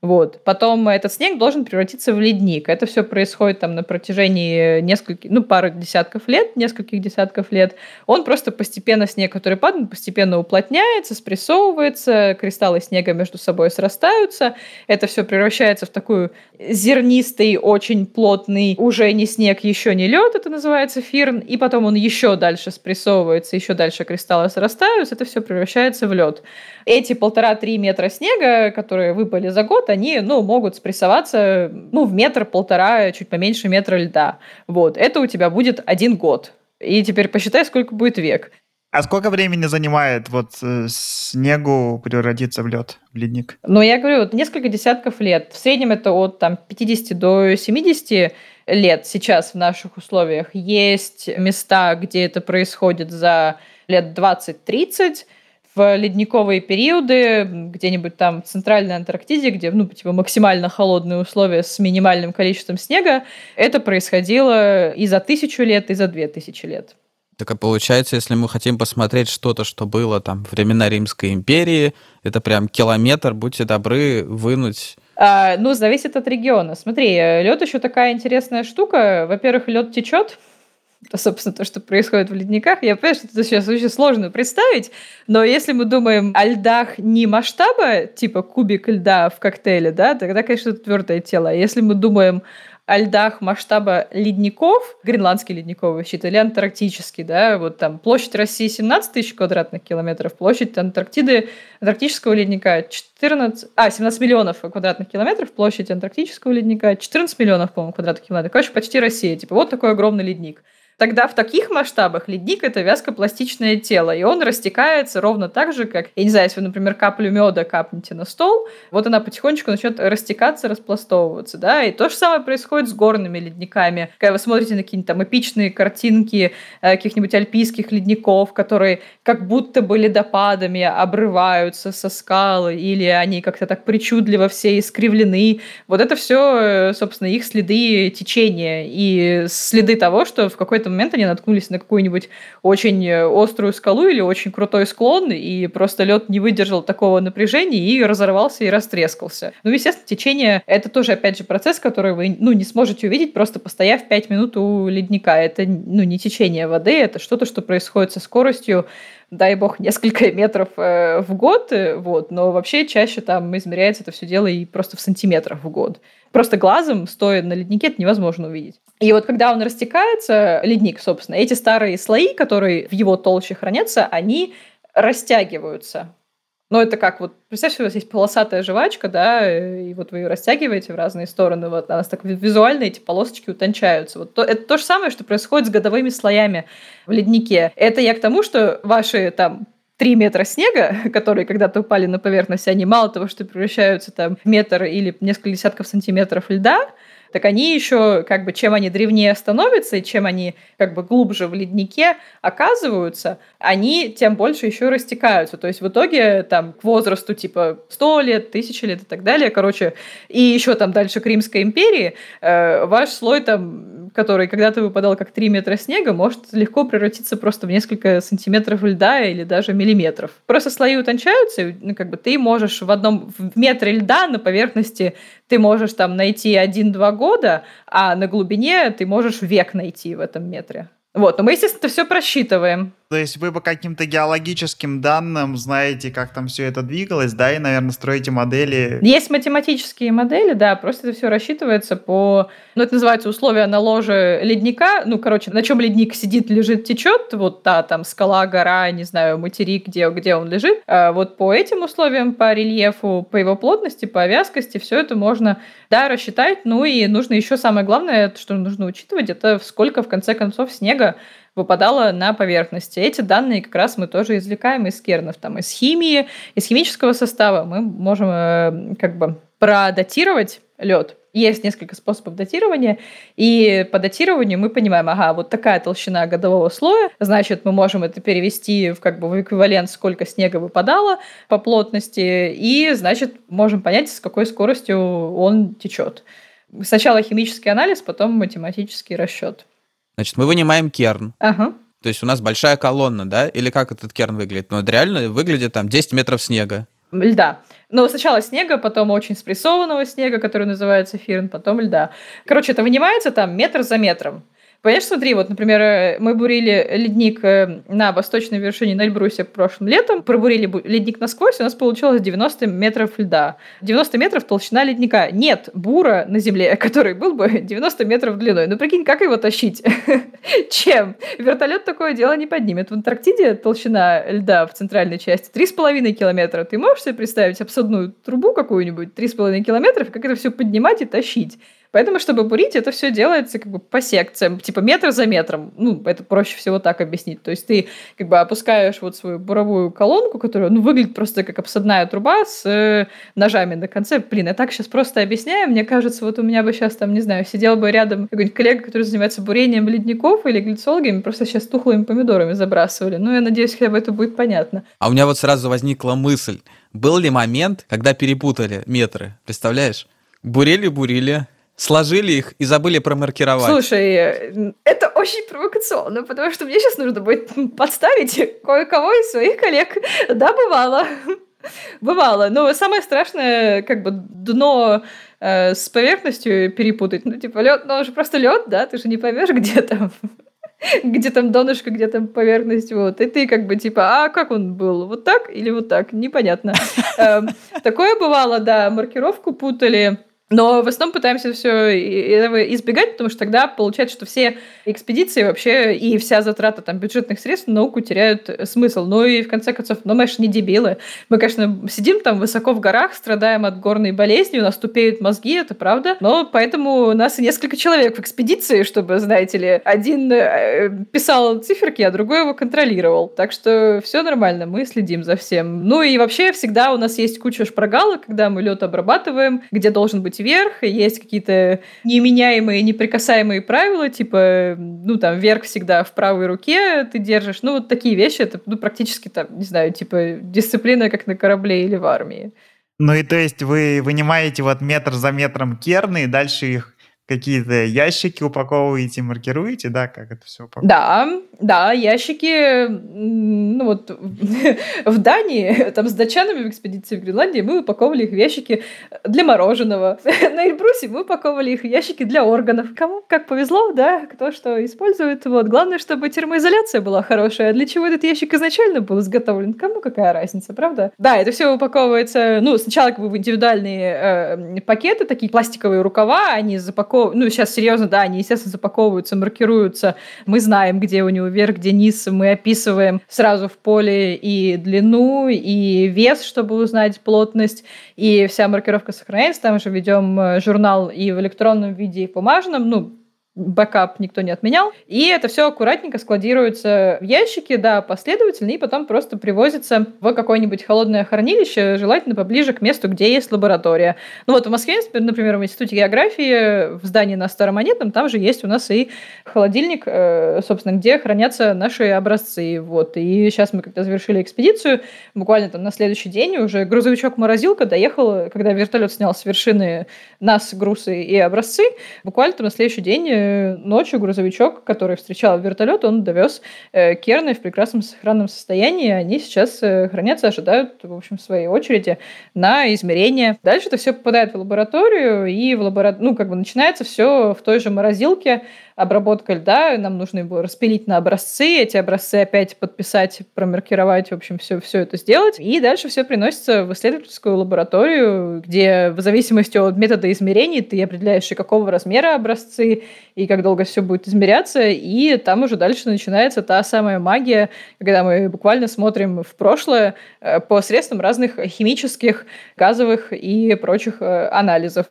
Вот. Потом этот снег должен превратиться в ледник. Это все происходит там на протяжении нескольких, ну, пары десятков лет, нескольких десятков лет. Он просто постепенно, снег, который падает, постепенно уплотняется, спрессовывается, кристаллы снега между собой срастаются. Это все превращается в такую зернистый, очень плотный, уже не снег, еще не лед, это называется фирн. И потом он еще дальше спрессовывается, еще дальше кристаллы срастаются, это все превращается в лед. Эти полтора-три метра снега, которые выпали за год, они, ну, могут спрессоваться, ну, в метр-полтора, чуть поменьше метра льда. Вот. Это у тебя будет один год. И теперь посчитай, сколько будет век. А сколько времени занимает вот э, снегу превратиться в лед, в ледник? Ну, я говорю, вот несколько десятков лет. В среднем это от там, 50 до 70 лет сейчас в наших условиях. Есть места, где это происходит за лет 20-30, в ледниковые периоды, где-нибудь там в Центральной Антарктиде, где ну, типа, максимально холодные условия с минимальным количеством снега, это происходило и за тысячу лет, и за две тысячи лет. Так а получается, если мы хотим посмотреть что-то, что было там времена Римской империи, это прям километр, будьте добры, вынуть а, ну, зависит от региона. Смотри, лед еще такая интересная штука. Во-первых, лед течет, собственно, то, что происходит в ледниках. Я понимаю, что это сейчас очень сложно представить, но если мы думаем о льдах не масштаба, типа кубик льда в коктейле, да, тогда, конечно, это твердое тело. А если мы думаем о льдах масштаба ледников, гренландский ледниковый щит или антарктический, да, вот там площадь России 17 тысяч квадратных километров, площадь Антарктиды, антарктического ледника 14, а, 17 миллионов квадратных километров, площадь антарктического ледника 14 миллионов, по-моему, квадратных километров, короче, почти Россия, типа вот такой огромный ледник. Тогда в таких масштабах ледник – это вязкопластичное тело, и он растекается ровно так же, как, я не знаю, если вы, например, каплю меда капнете на стол, вот она потихонечку начнет растекаться, распластовываться, да, и то же самое происходит с горными ледниками. Когда вы смотрите на какие-нибудь там эпичные картинки э, каких-нибудь альпийских ледников, которые как будто бы ледопадами обрываются со скалы, или они как-то так причудливо все искривлены, вот это все, э, собственно, их следы течения и следы того, что в какой-то какой-то момент они наткнулись на какую-нибудь очень э, острую скалу или очень крутой склон, и просто лед не выдержал такого напряжения и разорвался и растрескался. Ну, естественно, течение — это тоже, опять же, процесс, который вы ну, не сможете увидеть, просто постояв 5 минут у ледника. Это ну, не течение воды, это что-то, что происходит со скоростью дай бог, несколько метров э, в год, э, вот, но вообще чаще там измеряется это все дело и просто в сантиметрах в год. Просто глазом, стоя на леднике, это невозможно увидеть. И вот когда он растекается, ледник, собственно, эти старые слои, которые в его толще хранятся, они растягиваются. Но это как вот, представьте, у вас есть полосатая жвачка, да, и вот вы ее растягиваете в разные стороны, вот у нас так визуально эти полосочки утончаются. Вот то, это то же самое, что происходит с годовыми слоями в леднике. Это я к тому, что ваши там 3 метра снега, которые когда-то упали на поверхность, они мало того, что превращаются там в метр или несколько десятков сантиметров льда, так они еще, как бы, чем они древнее становятся и чем они, как бы, глубже в леднике оказываются, они тем больше еще растекаются. То есть в итоге там к возрасту типа 100 лет, 1000 лет и так далее, короче, и еще там дальше к Римской империи, э, ваш слой там, который когда-то выпадал как 3 метра снега, может легко превратиться просто в несколько сантиметров льда или даже миллиметров. Просто слои утончаются, и, ну, как бы ты можешь в одном в метре льда на поверхности ты можешь там найти один-два года, а на глубине ты можешь век найти в этом метре. Вот, но мы, естественно, это все просчитываем. То есть вы по каким-то геологическим данным знаете, как там все это двигалось, да, и, наверное, строите модели. Есть математические модели, да, просто это все рассчитывается по, ну, это называется условия на ложе ледника, ну, короче, на чем ледник сидит, лежит, течет, вот та там скала, гора, не знаю, материк, где, где он лежит, а вот по этим условиям, по рельефу, по его плотности, по вязкости, все это можно, да, рассчитать, ну, и нужно еще самое главное, что нужно учитывать, это сколько, в конце концов, снега выпадало на поверхности. Эти данные как раз мы тоже извлекаем из кернов, там, из химии, из химического состава. Мы можем э, как бы продатировать лед. Есть несколько способов датирования, и по датированию мы понимаем, ага, вот такая толщина годового слоя, значит, мы можем это перевести в как бы в эквивалент, сколько снега выпадало по плотности, и, значит, можем понять, с какой скоростью он течет. Сначала химический анализ, потом математический расчет. Значит, мы вынимаем керн. Ага. То есть у нас большая колонна, да? Или как этот керн выглядит? Ну, это реально выглядит там 10 метров снега. Льда. Ну, сначала снега, потом очень спрессованного снега, который называется фирн, потом льда. Короче, это вынимается там метр за метром. Понимаешь, смотри, вот, например, э, мы бурили ледник э, на восточной вершине на Эльбрусе прошлым летом, пробурили ледник насквозь, у нас получилось 90 метров льда. 90 метров толщина ледника. Нет бура на земле, который был бы 90 метров длиной. Ну, прикинь, как его тащить? Чем? Вертолет такое дело не поднимет. В Антарктиде толщина льда в центральной части 3,5 километра. Ты можешь себе представить обсадную трубу какую-нибудь 3,5 километров, как это все поднимать и тащить? Поэтому, чтобы бурить, это все делается как бы по секциям, типа метр за метром. Ну, это проще всего так объяснить. То есть ты как бы опускаешь вот свою буровую колонку, которая, ну, выглядит просто как обсадная труба с э, ножами на конце. Блин, я так сейчас просто объясняю. Мне кажется, вот у меня бы сейчас там, не знаю, сидел бы рядом какой-нибудь коллега, который занимается бурением ледников или глицологами, просто сейчас тухлыми помидорами забрасывали. Ну, я надеюсь, хотя бы это будет понятно. А у меня вот сразу возникла мысль. Был ли момент, когда перепутали метры? Представляешь? Бурили-бурили, сложили их и забыли промаркировать. Слушай, это очень провокационно, потому что мне сейчас нужно будет подставить кое-кого из своих коллег. Да, бывало. Бывало. Но самое страшное, как бы, дно э, с поверхностью перепутать. Ну, типа, лед, ну, он же просто лед, да, ты же не поймешь, где там где там донышко, где там поверхность, вот. И ты как бы типа, а как он был, вот так или вот так, непонятно. Эм, такое бывало, да, маркировку путали, но в основном пытаемся все этого избегать, потому что тогда получается, что все экспедиции вообще и вся затрата там бюджетных средств на науку теряют смысл. Ну и в конце концов, ну мы же не дебилы. Мы, конечно, сидим там высоко в горах, страдаем от горной болезни, у нас тупеют мозги, это правда. Но поэтому у нас и несколько человек в экспедиции, чтобы, знаете ли, один э, писал циферки, а другой его контролировал. Так что все нормально, мы следим за всем. Ну и вообще всегда у нас есть куча шпаргалок, когда мы лед обрабатываем, где должен быть вверх, и есть какие-то неменяемые, неприкасаемые правила, типа, ну, там, вверх всегда в правой руке ты держишь. Ну, вот такие вещи, это, ну, практически, там, не знаю, типа, дисциплина, как на корабле или в армии. Ну и то есть вы вынимаете вот метр за метром керны и дальше их какие-то ящики упаковываете, маркируете, да, как это все упаковываете? Да, да, ящики, ну вот в Дании, там с датчанами в экспедиции в Гренландии мы упаковывали их в ящики для мороженого. На Эльбрусе мы упаковывали их в ящики для органов. Кому как повезло, да, кто что использует. Вот. Главное, чтобы термоизоляция была хорошая. Для чего этот ящик изначально был изготовлен? Кому какая разница, правда? Да, это все упаковывается, ну, сначала как бы в индивидуальные э, пакеты, такие пластиковые рукава, они запаковывают, ну, сейчас серьезно, да, они, естественно, запаковываются, маркируются. Мы знаем, где у него вверх, где низ, мы описываем сразу в поле и длину, и вес, чтобы узнать плотность, и вся маркировка сохраняется. Там же ведем э, журнал и в электронном виде, и в бумажном. Ну, бэкап никто не отменял. И это все аккуратненько складируется в ящики, да, последовательно, и потом просто привозится в какое-нибудь холодное хранилище, желательно поближе к месту, где есть лаборатория. Ну вот в Москве, например, в Институте географии, в здании на Старомонетном, там же есть у нас и холодильник, э, собственно, где хранятся наши образцы. Вот. И сейчас мы, когда завершили экспедицию, буквально там на следующий день уже грузовичок-морозилка доехал, когда вертолет снял с вершины нас, грузы и образцы, буквально там на следующий день э, ночью грузовичок, который встречал вертолет, он довез э, керны в прекрасном сохранном состоянии. Они сейчас э, хранятся, ожидают, в общем, своей очереди на измерение. Дальше это все попадает в лабораторию, и в лабора... ну, как бы начинается все в той же морозилке, обработка льда, нам нужно его распилить на образцы, эти образцы опять подписать, промаркировать, в общем, все, все это сделать. И дальше все приносится в исследовательскую лабораторию, где в зависимости от метода измерений ты определяешь, и какого размера образцы, и как долго все будет измеряться, и там уже дальше начинается та самая магия, когда мы буквально смотрим в прошлое э, по средствам разных химических, газовых и прочих э, анализов.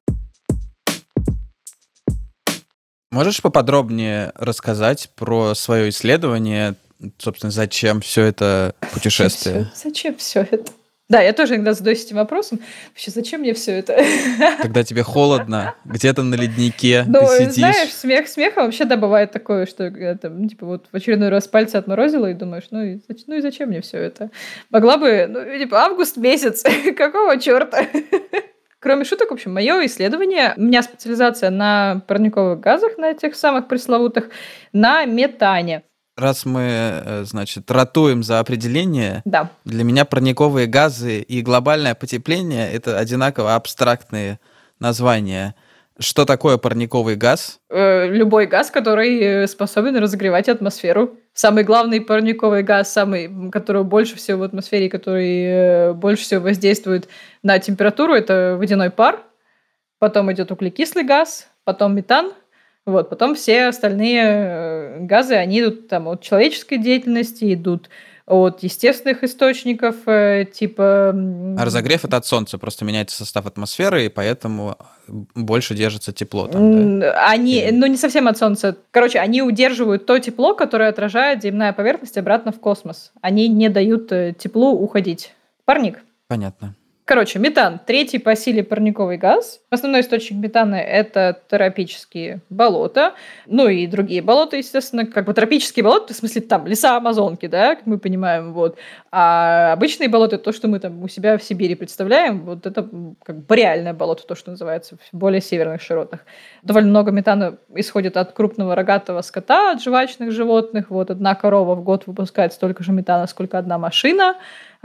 Можешь поподробнее рассказать про свое исследование, собственно, зачем все это путешествие? Зачем все это? Да, я тоже иногда задаюсь этим вопросом. Вообще, зачем мне все это? Когда тебе холодно, где-то на леднике ну, ты сидишь. знаешь, смех смехом вообще да, бывает такое, что там, типа, вот в очередной раз пальцы отморозила и думаешь, ну и, ну и зачем мне все это? Могла бы, ну, типа, август месяц, какого черта? Кроме шуток, в общем, мое исследование, у меня специализация на парниковых газах, на этих самых пресловутых, на метане. Раз мы, э, значит, ратуем за определение, да. для меня парниковые газы и глобальное потепление — это одинаково абстрактные названия. Что такое парниковый газ? Э, любой газ, который э, способен разогревать атмосферу. Самый главный парниковый газ, самый, который больше всего в атмосфере, который э, больше всего воздействует на температуру, это водяной пар. Потом идет углекислый газ, потом метан, вот, потом все остальные газы, они идут там от человеческой деятельности, идут от естественных источников, э, типа... А разогрев это от солнца, просто меняется состав атмосферы, и поэтому больше держится тепло. Там, да? Они, Или... ну не совсем от солнца. Короче, они удерживают то тепло, которое отражает земная поверхность обратно в космос. Они не дают э, теплу уходить. Парник. Понятно. Короче, метан – третий по силе парниковый газ. Основной источник метана – это тропические болота. Ну и другие болота, естественно. Как бы тропические болота, в смысле там леса Амазонки, да, как мы понимаем. Вот. А обычные болота – то, что мы там у себя в Сибири представляем, вот это как бы реальное болото, то, что называется, в более северных широтах. Довольно много метана исходит от крупного рогатого скота, от жвачных животных. Вот одна корова в год выпускает столько же метана, сколько одна машина.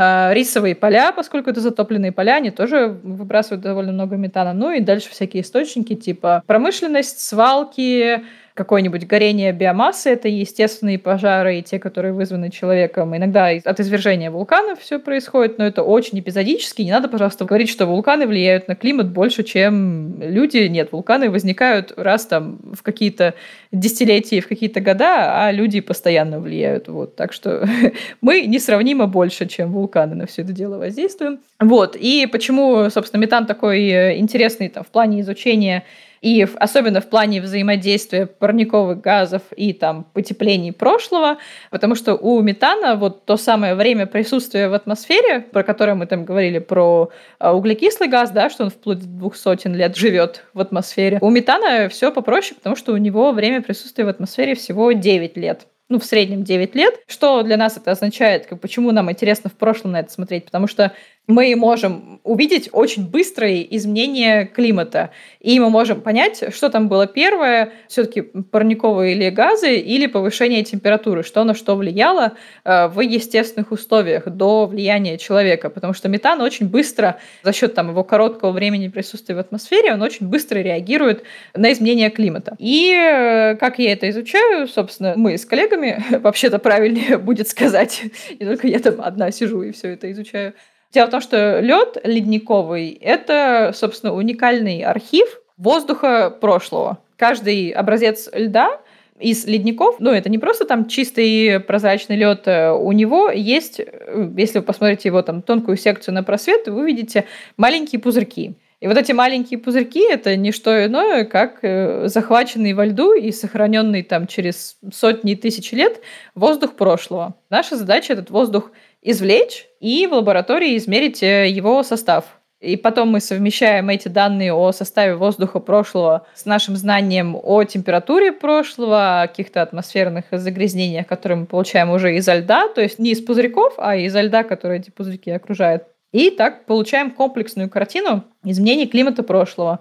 А, рисовые поля, поскольку это затопленные поля, они тоже выбрасывают довольно много метана. Ну и дальше всякие источники типа промышленность, свалки, какое-нибудь горение биомассы, это естественные пожары и те, которые вызваны человеком. Иногда от извержения вулканов все происходит, но это очень эпизодически. Не надо, пожалуйста, говорить, что вулканы влияют на климат больше, чем люди. Нет, вулканы возникают раз там в какие-то десятилетия, в какие-то года, а люди постоянно влияют. Вот. Так что мы несравнимо больше, чем вулканы на все это дело воздействуем. Вот. И почему, собственно, метан такой э, интересный там, в плане изучения и в, особенно в плане взаимодействия парниковых газов и там потеплений прошлого, потому что у метана вот то самое время присутствия в атмосфере, про которое мы там говорили, про а, углекислый газ, да, что он вплоть до двух сотен лет живет в атмосфере. У метана все попроще, потому что у него время присутствия в атмосфере всего 9 лет ну, в среднем 9 лет. Что для нас это означает? Как, почему нам интересно в прошлом на это смотреть? Потому что мы можем увидеть очень быстрые изменения климата. И мы можем понять, что там было первое, все-таки парниковые или газы, или повышение температуры, что на что влияло э, в естественных условиях до влияния человека. Потому что метан очень быстро, за счет там, его короткого времени присутствия в атмосфере, он очень быстро реагирует на изменения климата. И э, как я это изучаю, собственно, мы с коллегами, вообще-то правильнее будет сказать, не только я там одна сижу и все это изучаю, Дело в том, что лед ледниковый – это, собственно, уникальный архив воздуха прошлого. Каждый образец льда из ледников, ну, это не просто там чистый прозрачный лед, э, у него есть, э, если вы посмотрите его там тонкую секцию на просвет, вы увидите маленькие пузырьки. И вот эти маленькие пузырьки – это не что иное, как э, захваченный во льду и сохраненный там через сотни тысяч лет воздух прошлого. Наша задача этот воздух извлечь и в лаборатории измерить э, его состав. И потом мы совмещаем эти данные о составе воздуха прошлого с нашим знанием о температуре прошлого, о каких-то атмосферных загрязнениях, которые мы получаем уже изо льда, то есть не из пузырьков, а изо льда, которые эти пузырьки окружают. И так получаем комплексную картину изменений климата прошлого.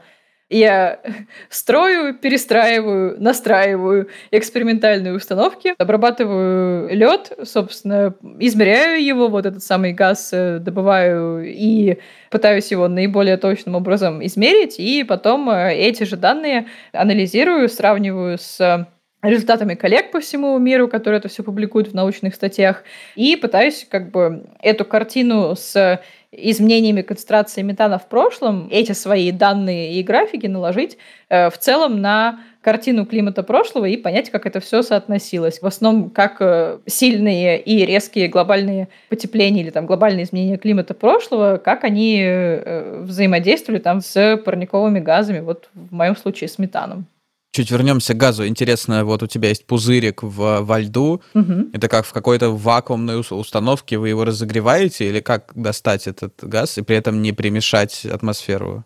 Я строю, перестраиваю, настраиваю экспериментальные установки, обрабатываю лед, собственно, измеряю его, вот этот самый газ э, добываю и пытаюсь его наиболее точным образом измерить, и потом э, эти же данные анализирую, сравниваю с результатами коллег по всему миру, которые это все публикуют в научных статьях, и пытаюсь как бы эту картину с изменениями концентрации метана в прошлом эти свои данные и графики наложить э, в целом на картину климата прошлого и понять, как это все соотносилось. В основном, как э, сильные и резкие глобальные потепления или там глобальные изменения климата прошлого, как они э, взаимодействовали там с парниковыми газами, вот в моем случае с метаном. Чуть вернемся к газу. Интересно, вот у тебя есть пузырик в, во льду. Угу. Это как в какой-то вакуумной установке вы его разогреваете или как достать этот газ и при этом не примешать атмосферу?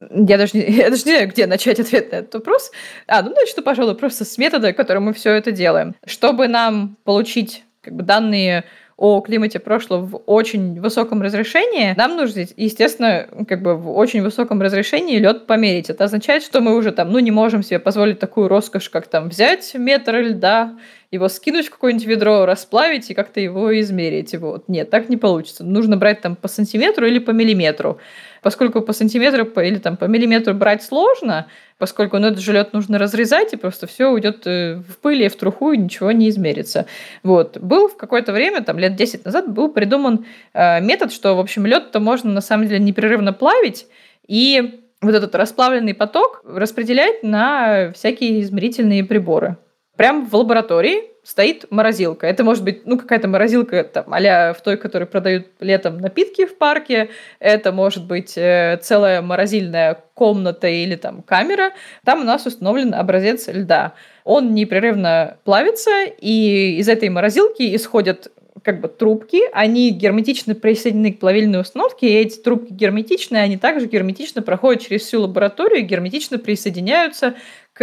Я даже, не, я даже не знаю, где начать ответ на этот вопрос. А, ну, начну, пожалуй, просто с метода, которым мы все это делаем. Чтобы нам получить как бы, данные о климате прошлого в очень высоком разрешении, нам нужно, естественно, как бы в очень высоком разрешении лед померить. Это означает, что мы уже там, ну, не можем себе позволить такую роскошь, как там взять метр льда, его скинуть в какое-нибудь ведро, расплавить и как-то его измерить. Вот. Нет, так не получится. Нужно брать там по сантиметру или по миллиметру. Поскольку по сантиметру или там по миллиметру брать сложно, поскольку ну, этот жилет нужно разрезать, и просто все уйдет э, в пыль и в труху, и ничего не измерится. Вот. Был в какое-то время, там лет 10 назад, был придуман э, метод, что, в общем, лед-то можно на самом деле непрерывно плавить, и вот этот расплавленный поток распределять на всякие измерительные приборы. Прямо в лаборатории стоит морозилка. Это может быть, ну, какая-то морозилка, там, а в той, которой продают летом напитки в парке. Это может быть э, целая морозильная комната или там камера. Там у нас установлен образец льда. Он непрерывно плавится, и из этой морозилки исходят как бы трубки, они герметично присоединены к плавильной установке, и эти трубки герметичные, они также герметично проходят через всю лабораторию, герметично присоединяются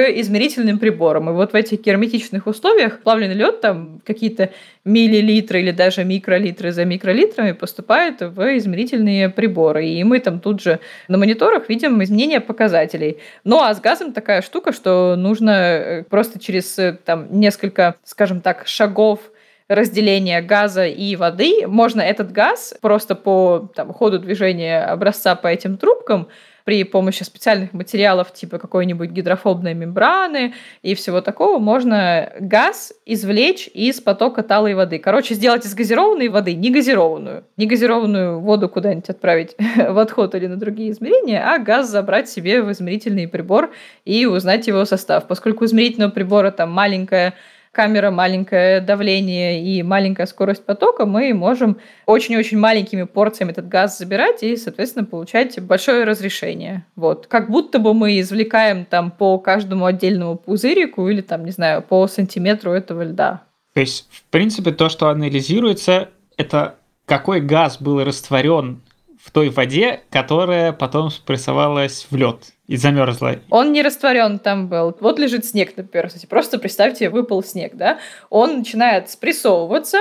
измерительным приборам. И вот в этих герметичных условиях плавленый лед, там какие-то миллилитры или даже микролитры за микролитрами поступают в измерительные приборы. И мы там тут же на мониторах видим изменения показателей. Ну а с газом такая штука, что нужно э, просто через э, там, несколько, скажем так, шагов разделения газа и воды, можно этот газ просто по там, ходу движения образца по этим трубкам при помощи специальных материалов, типа какой-нибудь гидрофобной мембраны и всего такого, можно газ извлечь из потока талой воды. Короче, сделать из газированной воды негазированную. Негазированную воду куда-нибудь отправить в отход или на другие измерения, а газ забрать себе в измерительный прибор и узнать его состав. Поскольку измерительного прибора там маленькая камера, маленькое давление и маленькая скорость потока, мы можем очень-очень маленькими порциями этот газ забирать и, соответственно, получать большое разрешение. Вот. Как будто бы мы извлекаем там по каждому отдельному пузырику или там, не знаю, по сантиметру этого льда. То есть, в принципе, то, что анализируется, это какой газ был растворен в той воде, которая потом спрессовалась в лед и замерзла. Он не растворен там был. Вот лежит снег, например, кстати. Просто представьте, выпал снег, да? Он начинает спрессовываться,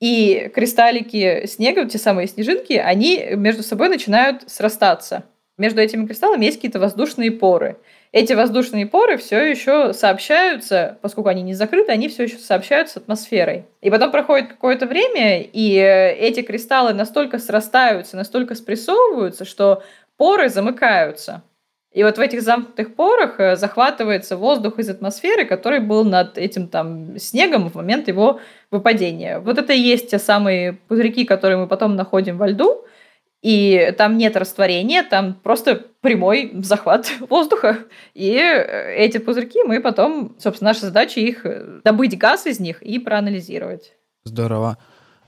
и кристаллики снега, те самые снежинки, они между собой начинают срастаться. Между этими кристаллами есть какие-то воздушные поры эти воздушные поры все еще сообщаются, поскольку они не закрыты, они все еще сообщаются с атмосферой. И потом проходит какое-то время, и эти кристаллы настолько срастаются, настолько спрессовываются, что поры замыкаются. И вот в этих замкнутых порах э, захватывается воздух из атмосферы, который был над этим там снегом в момент его выпадения. Вот это и есть те самые пузырьки, которые мы потом находим во льду, и там нет растворения, там просто прямой захват воздуха. И э, эти пузырьки мы потом, собственно, наша задача их э, добыть газ из них и проанализировать. Здорово.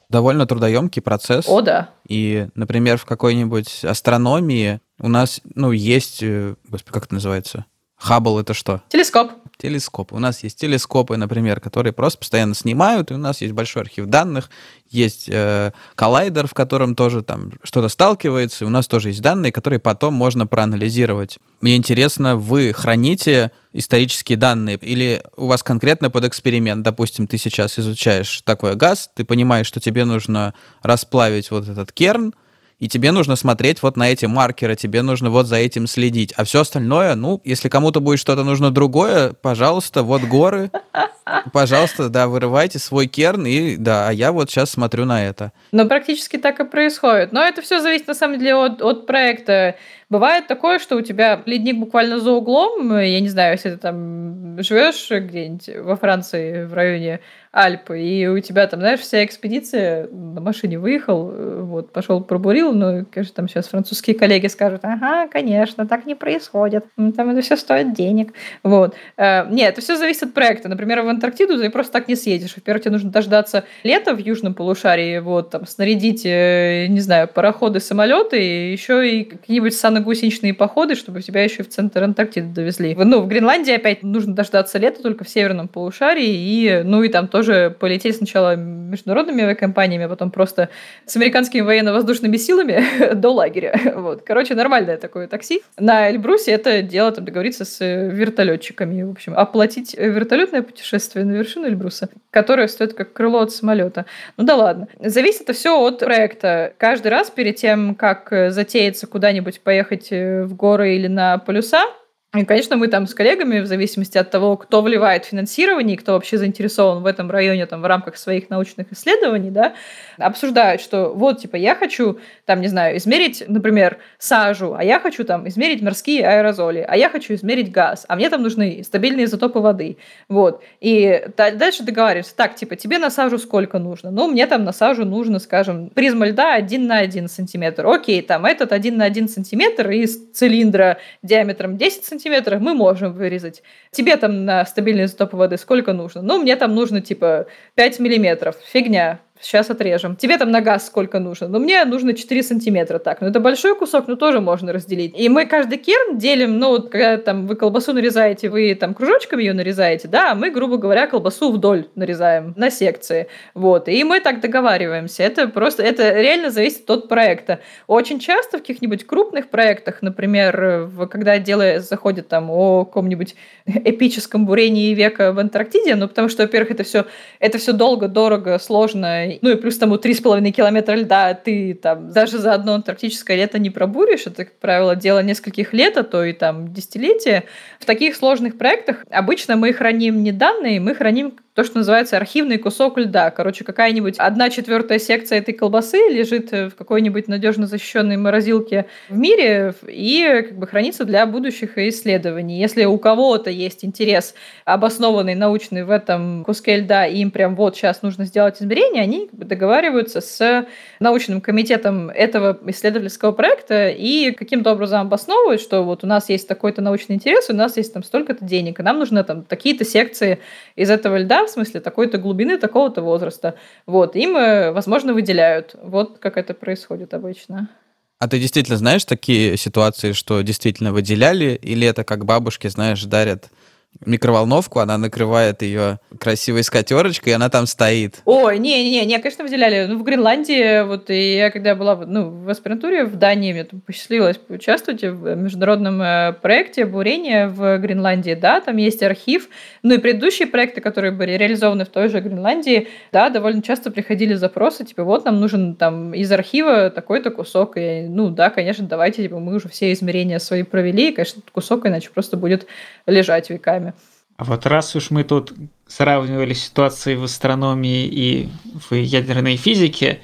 Довольно трудоемкий процесс. О, да. И, например, в какой-нибудь астрономии У нас, ну, есть, э, господи, как это называется? Хаббл это что? Телескоп. Телескоп. У нас есть телескопы, например, которые просто постоянно снимают, и у нас есть большой архив данных, есть э, коллайдер, в котором тоже там что-то сталкивается, и у нас тоже есть данные, которые потом можно проанализировать. Мне интересно, вы храните исторические данные или у вас конкретно под эксперимент, допустим, ты сейчас изучаешь такой газ, ты понимаешь, что тебе нужно расплавить вот этот керн, и тебе нужно смотреть вот на эти маркеры, тебе нужно вот за этим следить. А все остальное, ну, если кому-то будет что-то нужно другое, пожалуйста, вот горы, пожалуйста, да, вырывайте свой керн, и да, а я вот сейчас смотрю на это. Но практически так и происходит. Но это все зависит, на самом деле, от, от проекта. Бывает такое, что у тебя ледник буквально за углом, я не знаю, если ты там живешь где-нибудь во Франции в районе Альпы, и у тебя там, знаешь, вся экспедиция на машине выехал, вот, пошел пробурил, ну, конечно, там сейчас французские коллеги скажут, ага, конечно, так не происходит, там это все стоит денег, вот. Э, нет, это все зависит от проекта. Например, в Антарктиду ты просто так не съедешь. Во-первых, тебе нужно дождаться лета в южном полушарии, вот, там, снарядить, э, не знаю, пароходы, самолеты, и еще и какие-нибудь сано-гусеничные походы, чтобы тебя еще в центр Антарктиды довезли. Ну, в Гренландии опять нужно дождаться лета только в северном полушарии, и, ну, и там тоже полетели сначала международными авиакомпаниями, а потом просто с американскими военно-воздушными силами до лагеря. Вот. Короче, нормальное такое такси. На Эльбрусе это дело там договориться с вертолетчиками. В общем, оплатить вертолетное путешествие на вершину Эльбруса, которое стоит как крыло от самолета. Ну да ладно. Зависит это все от проекта. Каждый раз перед тем, как затеяться куда-нибудь поехать в горы или на полюса, и, конечно, мы там с коллегами, в зависимости от того, кто вливает финансирование и кто вообще заинтересован в этом районе там, в рамках своих научных исследований, да, обсуждают, что вот, типа, я хочу, там, не знаю, измерить, например, сажу, а я хочу там измерить морские аэрозоли, а я хочу измерить газ, а мне там нужны стабильные изотопы воды. Вот. И дальше договариваемся, так, типа, тебе на сажу сколько нужно? Ну, мне там на сажу нужно, скажем, призма льда 1 на 1 сантиметр. Окей, там этот 1 на 1 сантиметр из цилиндра диаметром 10 сантиметров сантиметрах мы можем вырезать. Тебе там на стабильный изотоп воды сколько нужно? Ну, мне там нужно типа 5 миллиметров. Фигня. Сейчас отрежем. Тебе там на газ сколько нужно? Ну, мне нужно 4 сантиметра. Так, ну это большой кусок, но тоже можно разделить. И мы каждый керн делим, ну, вот когда там вы колбасу нарезаете, вы там кружочками ее нарезаете, да, а мы, грубо говоря, колбасу вдоль нарезаем на секции. Вот. И мы так договариваемся. Это просто, это реально зависит от проекта. Очень часто в каких-нибудь крупных проектах, например, в, когда дело заходит там о каком-нибудь эпическом бурении века в Антарктиде, ну, потому что, во-первых, это все, это все долго, дорого, сложно ну и плюс тому 3,5 километра льда ты там даже за одно антарктическое лето не пробуришь. Это, как правило, дело нескольких лет, а то и там десятилетия. В таких сложных проектах обычно мы храним не данные, мы храним то, что называется архивный кусок льда. Короче, какая-нибудь одна четвертая секция этой колбасы лежит в какой-нибудь надежно защищенной морозилке в мире и как бы хранится для будущих исследований. Если у кого-то есть интерес обоснованный, научный в этом куске льда, и им прям вот сейчас нужно сделать измерения, они договариваются с научным комитетом этого исследовательского проекта и каким-то образом обосновывают, что вот у нас есть такой-то научный интерес, у нас есть там столько-то денег, и нам нужны там такие-то секции из этого льда, в смысле такой-то глубины, такого-то возраста. Вот, им, э, возможно, выделяют. Вот как это происходит обычно. А ты действительно знаешь такие ситуации, что действительно выделяли, или это как бабушки, знаешь, дарят микроволновку, она накрывает ее красивой скатерочкой, и она там стоит. Ой, не-не-не, не, конечно, выделяли. Ну, в Гренландии, вот и я когда была ну, в аспирантуре в Дании, мне там посчастливилось поучаствовать в международном э, проекте бурения в Гренландии, да, там есть архив. Ну и предыдущие проекты, которые были реализованы в той же Гренландии, да, довольно часто приходили запросы, типа, вот нам нужен там из архива такой-то кусок. И, ну да, конечно, давайте, типа, мы уже все измерения свои провели, и, конечно, кусок иначе просто будет лежать веками веками. А вот раз уж мы тут сравнивали ситуации в астрономии и в ядерной физике,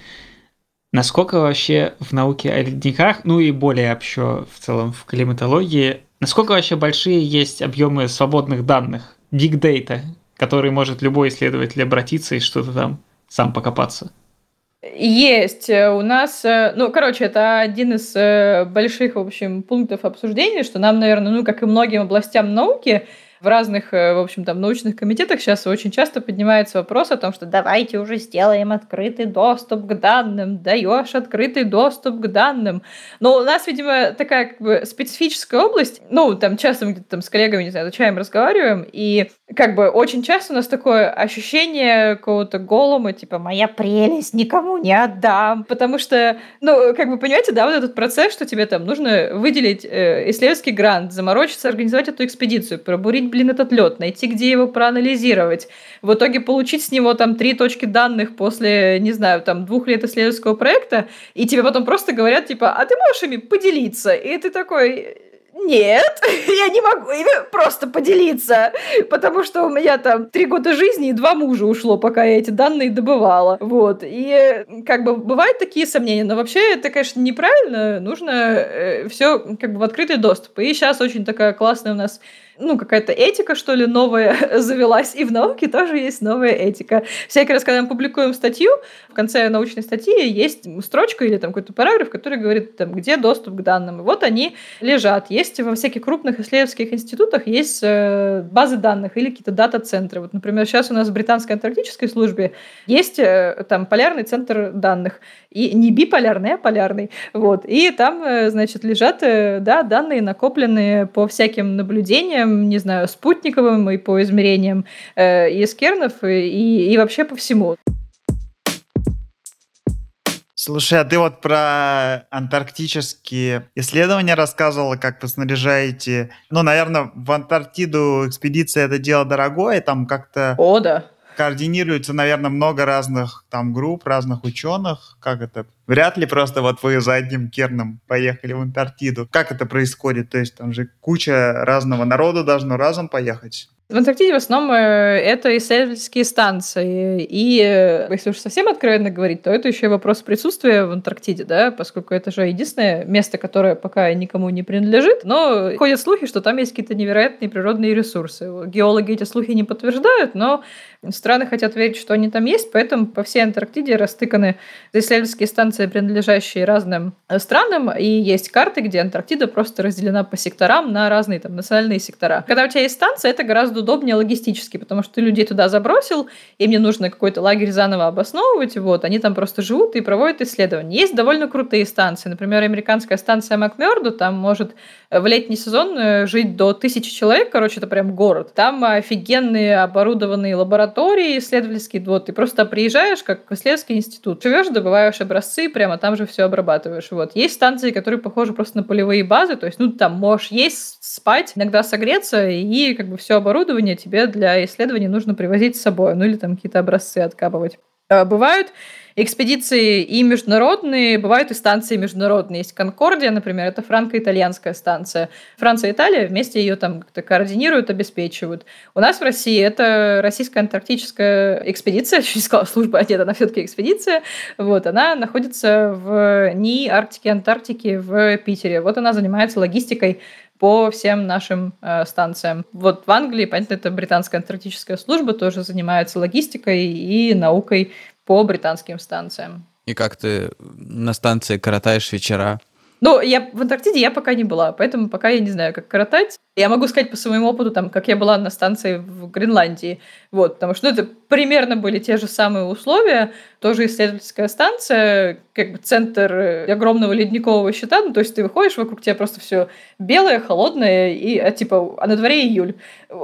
насколько вообще в науке о ледниках, ну и более общо в целом в климатологии, насколько вообще большие есть объемы свободных данных, big data, который может любой исследователь обратиться и что-то там сам покопаться? Есть. У нас, э, ну, короче, это один из э, больших, в общем, пунктов обсуждения, что нам, наверное, ну, как и многим областям науки, в разных, э, в общем, там, научных комитетах сейчас очень часто поднимается вопрос о том, что давайте уже сделаем открытый доступ к данным, даешь открытый доступ к данным. Но у нас, видимо, такая как бы специфическая область, ну, там часто мы где-то там с коллегами, не знаю, изучаем, разговариваем, и как бы очень часто у нас такое ощущение какого-то голома, типа «моя прелесть никому не отдам», потому что, ну, как бы, понимаете, да, вот этот процесс, что тебе там нужно выделить э, исследовательский грант, заморочиться, организовать эту экспедицию, пробурить, блин, этот лед, найти, где его проанализировать, в итоге получить с него там три точки данных после, не знаю, там двух лет исследовательского проекта, и тебе потом просто говорят, типа, а ты можешь ими поделиться? И ты такой, нет, я не могу ими просто поделиться, потому что у меня там три года жизни и два мужа ушло, пока я эти данные добывала. Вот. И как бы бывают такие сомнения, но вообще это, конечно, неправильно. Нужно э, все как бы в открытый доступ. И сейчас очень такая классная у нас ну, какая-то этика, что ли, новая завелась, и в науке тоже есть новая этика. Всякий раз, когда мы публикуем статью, в конце научной статьи есть строчка или там какой-то параграф, который говорит, там, где доступ к данным. И вот они лежат. Есть во всяких крупных исследовательских институтах есть э, базы данных или какие-то дата-центры. Вот, например, сейчас у нас в британской антарктической службе есть э, там полярный центр данных. И не биполярный, а полярный. Вот. И там, э, значит, лежат да, данные, накопленные по всяким наблюдениям, измерениям, не знаю, спутниковым и по измерениям э, искернов и, и вообще по всему. Слушай, а ты вот про антарктические исследования рассказывала, как вы снаряжаете. Ну, наверное, в Антарктиду экспедиция это дело дорогое, там как-то... О, да координируется, наверное, много разных там групп, разных ученых. Как это? Вряд ли просто вот вы за одним керном поехали в Антарктиду. Как это происходит? То есть там же куча разного народа должно разом поехать. В Антарктиде в основном э, это исследовательские станции. И э, если уж совсем откровенно говорить, то это еще и вопрос присутствия в Антарктиде, да, поскольку это же единственное место, которое пока никому не принадлежит. Но ходят слухи, что там есть какие-то невероятные природные ресурсы. Геологи эти слухи не подтверждают, но страны хотят верить, что они там есть, поэтому по всей Антарктиде растыканы исследовательские станции, принадлежащие разным э, странам, и есть карты, где Антарктида просто разделена по секторам на разные там национальные сектора. Когда у тебя есть станция, это гораздо гораздо удобнее логистически, потому что ты людей туда забросил, и мне нужно какой-то лагерь заново обосновывать, вот, они там просто живут и проводят исследования. Есть довольно крутые станции, например, американская станция Макмерду, там может в летний сезон э, жить до тысячи человек, короче, это прям город. Там офигенные оборудованные лаборатории исследовательские, вот, ты просто приезжаешь, как в исследовательский институт, живешь, добываешь образцы, прямо там же все обрабатываешь, вот. Есть станции, которые похожи просто на полевые базы, то есть, ну, там можешь есть, спать, иногда согреться, и как бы все оборудование оборудование тебе для исследований нужно привозить с собой, ну или там какие-то образцы откапывать. А, бывают экспедиции и международные, бывают и станции международные. Есть Конкордия, например, это франко-итальянская станция. Франция и Италия вместе ее там как-то координируют, обеспечивают. У нас в России это российская антарктическая экспедиция, чуть не сказала служба, нет, она все-таки экспедиция. Вот, она находится в НИИ Арктики Антарктики в Питере. Вот она занимается логистикой по всем нашим э, станциям. Вот в Англии, понятно, это британская антарктическая служба, тоже занимается логистикой и наукой по британским станциям. И как ты на станции коротаешь вечера? Ну, я в Антарктиде я пока не была, поэтому пока я не знаю, как коротать. Я могу сказать по своему опыту, там, как я была на станции в Гренландии. Вот, потому что ну, это примерно были те же самые условия. Тоже исследовательская станция, как бы центр э, огромного ледникового щита. Ну, то есть ты выходишь, вокруг тебя просто все белое, холодное, и а, типа, а на дворе июль.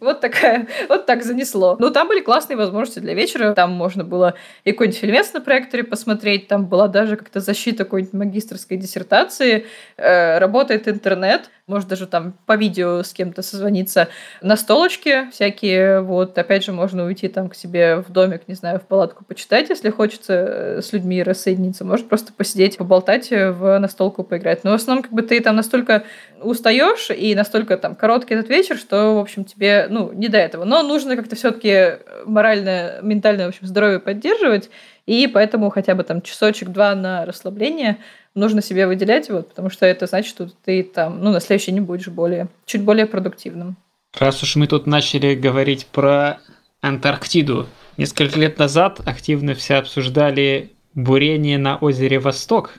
Вот такая, вот так занесло. Но там были классные возможности для вечера. Там можно было и какой-нибудь фильмец на проекторе посмотреть. Там была даже как-то защита какой-нибудь магистрской диссертации. Э, работает интернет может даже там по видео с кем-то созвониться, на столочке всякие, вот, опять же, можно уйти там к себе в домик, не знаю, в палатку почитать, если хочется э, с людьми рассоединиться, может просто посидеть, поболтать, э, в настолку поиграть. Но в основном, как бы ты там настолько устаешь и настолько там короткий этот вечер, что, в общем, тебе, ну, не до этого. Но нужно как-то все-таки морально, ментальное, в общем, здоровье поддерживать, и поэтому хотя бы там часочек-два на расслабление нужно себе выделять, вот, потому что это значит, что ты там, ну, на следующий день будешь более, чуть более продуктивным. Раз уж мы тут начали говорить про Антарктиду, несколько лет назад активно все обсуждали бурение на озере Восток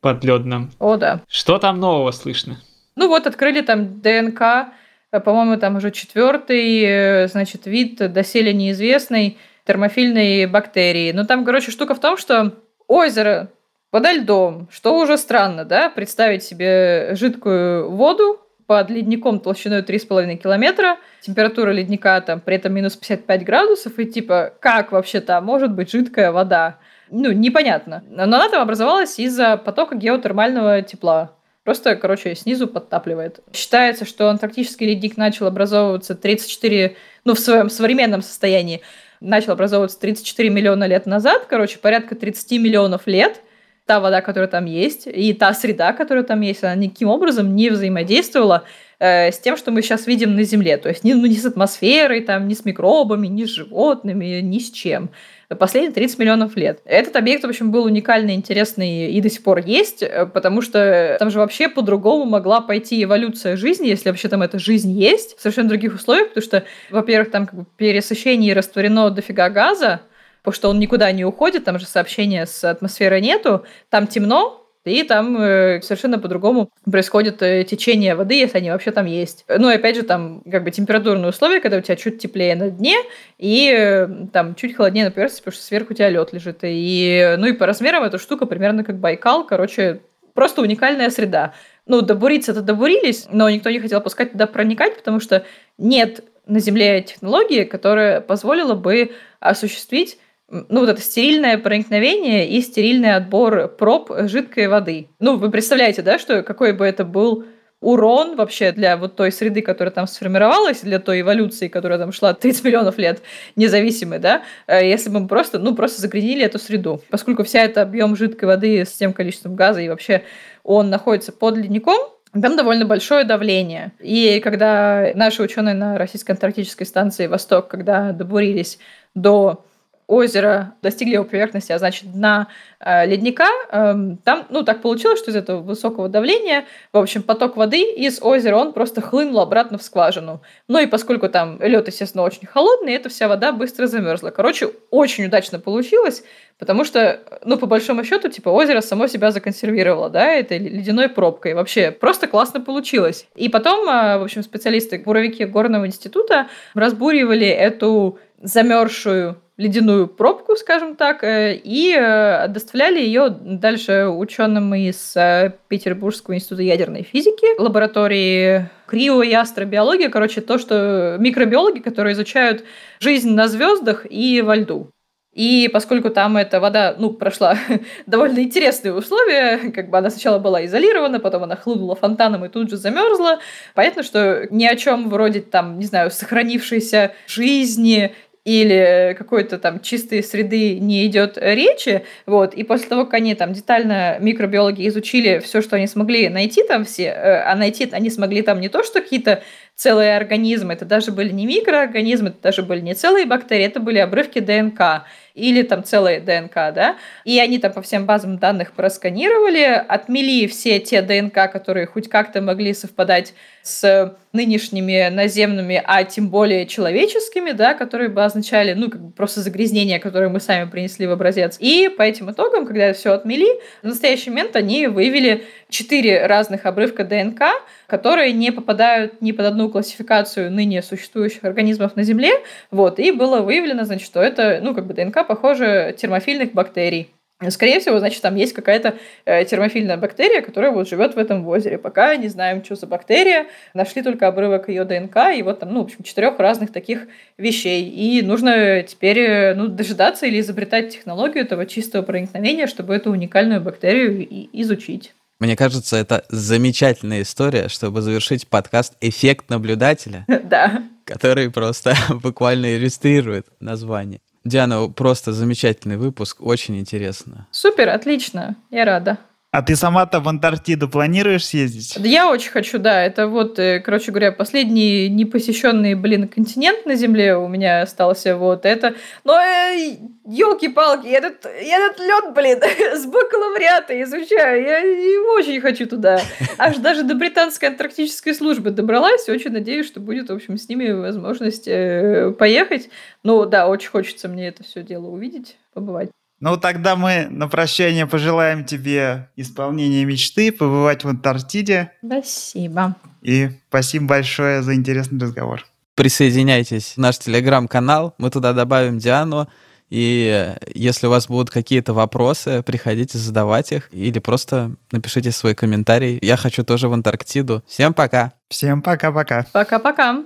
подледном. О, да. Что там нового слышно? Ну вот, открыли там ДНК э, по-моему, там уже четвертый, э, значит, вид доселе неизвестной термофильной бактерии. Ну, там, короче, штука в том, что озеро подо льдом, что уже странно, да, представить себе жидкую воду под ледником толщиной 3,5 километра, температура ледника там при этом минус 55 градусов, и типа, как вообще там может быть жидкая вода? Ну, непонятно. Но она там образовалась из-за потока геотермального тепла. Просто, короче, снизу подтапливает. Считается, что антарктический ледник начал образовываться 34, ну, в своем современном состоянии, начал образовываться 34 миллиона лет назад, короче, порядка 30 миллионов лет. Та вода, которая там есть, и та среда, которая там есть, она никаким образом не взаимодействовала э, с тем, что мы сейчас видим на Земле. То есть ни, ну, ни с атмосферой, там, ни с микробами, ни с животными, ни с чем последние 30 миллионов лет. Этот объект, в общем, был уникальный, интересный и до сих пор есть, э, потому что там же вообще по-другому могла пойти эволюция жизни, если вообще там эта жизнь есть, в совершенно других условиях, потому что, во-первых, там как бы пересыщение растворено дофига газа, потому что он никуда не уходит, там же сообщения с атмосферой нету, там темно, и там э, совершенно по-другому происходит э, течение воды, если они вообще там есть. Ну опять же там как бы температурные условия, когда у тебя чуть теплее на дне и э, там чуть холоднее на поверхности, потому что сверху у тебя лед лежит. И, ну и по размерам эта штука примерно как Байкал, короче, просто уникальная среда. Ну, добуриться-то добурились, но никто не хотел пускать туда проникать, потому что нет на Земле технологии, которая позволила бы осуществить ну, вот это стерильное проникновение и стерильный отбор проб жидкой воды. Ну, вы представляете, да, что какой бы это был урон вообще для вот той среды, которая там сформировалась, для той эволюции, которая там шла 30 миллионов лет независимой, да, э, если бы мы просто, ну, просто загрязнили эту среду. Поскольку вся эта объем жидкой воды с тем количеством газа и вообще он находится под ледником, там довольно большое давление. И когда наши ученые на Российской антарктической станции «Восток», когда добурились до озера достигли его поверхности, а значит дна э, ледника, э, там, ну, так получилось, что из этого высокого давления, в общем, поток воды из озера, он просто хлынул обратно в скважину. Ну и поскольку там лед, естественно, очень холодный, эта вся вода быстро замерзла. Короче, очень удачно получилось, потому что, ну, по большому счету, типа, озеро само себя законсервировало, да, этой ледяной пробкой. Вообще, просто классно получилось. И потом, э, в общем, специалисты буровики Горного института разбуривали эту замерзшую ледяную пробку, скажем так, э, и э, доставляли ее дальше ученым из э, Петербургского института ядерной физики, лаборатории крио и астробиологии, короче, то, что микробиологи, которые изучают жизнь на звездах и во льду. И поскольку там эта вода, ну, прошла довольно интересные условия, как бы она сначала была изолирована, потом она хлынула фонтаном и тут же замерзла, понятно, что ни о чем вроде там, не знаю, сохранившейся жизни или какой-то там чистой среды не идет речи, вот, и после того, как они там детально микробиологи изучили все, что они смогли найти там все, э, а найти они смогли там не то, что какие-то целые организмы, это даже были не микроорганизмы, это даже были не целые бактерии, это были обрывки ДНК или там целые ДНК, да, и они там по всем базам данных просканировали, отмели все те ДНК, которые хоть как-то могли совпадать с нынешними наземными, а тем более человеческими, да, которые бы означали, ну, как бы просто загрязнение, которое мы сами принесли в образец. И по этим итогам, когда все отмели, в настоящий момент они выявили четыре разных обрывка ДНК, которые не попадают ни под одну классификацию ныне существующих организмов на Земле, вот, и было выявлено, значит, что это, ну, как бы ДНК похоже термофильных бактерий. Скорее всего, значит, там есть какая-то э, термофильная бактерия, которая вот живет в этом озере. Пока не знаем, что за бактерия. Нашли только обрывок ее ДНК, и вот там, ну, в общем, четырех разных таких вещей. И нужно теперь э, ну, дожидаться или изобретать технологию этого чистого проникновения, чтобы эту уникальную бактерию изучить. Мне кажется, это замечательная история, чтобы завершить подкаст «Эффект наблюдателя», да. который просто буквально иллюстрирует название. Диана, просто замечательный выпуск, очень интересно. Супер, отлично, я рада. А ты сама-то в Антарктиду планируешь съездить? Я очень хочу, да. Это вот, э, короче говоря, последний непосещенный, блин, континент на Земле у меня остался. Вот это. Но э, елки-палки, я этот, этот лед, блин, с бакалавриата изучаю. Я очень хочу туда. Аж даже до британской антарктической службы добралась. Очень надеюсь, что будет, в общем, с ними возможность э, поехать. Ну да, очень хочется мне это все дело увидеть, побывать. Ну, тогда мы на прощание пожелаем тебе исполнения мечты, побывать в Антарктиде. Спасибо. И спасибо большое за интересный разговор. Присоединяйтесь в наш телеграм-канал, мы туда добавим Диану. И если у вас будут какие-то вопросы, приходите задавать их или просто напишите свой комментарий. Я хочу тоже в Антарктиду. Всем пока. Всем пока-пока. Пока-пока.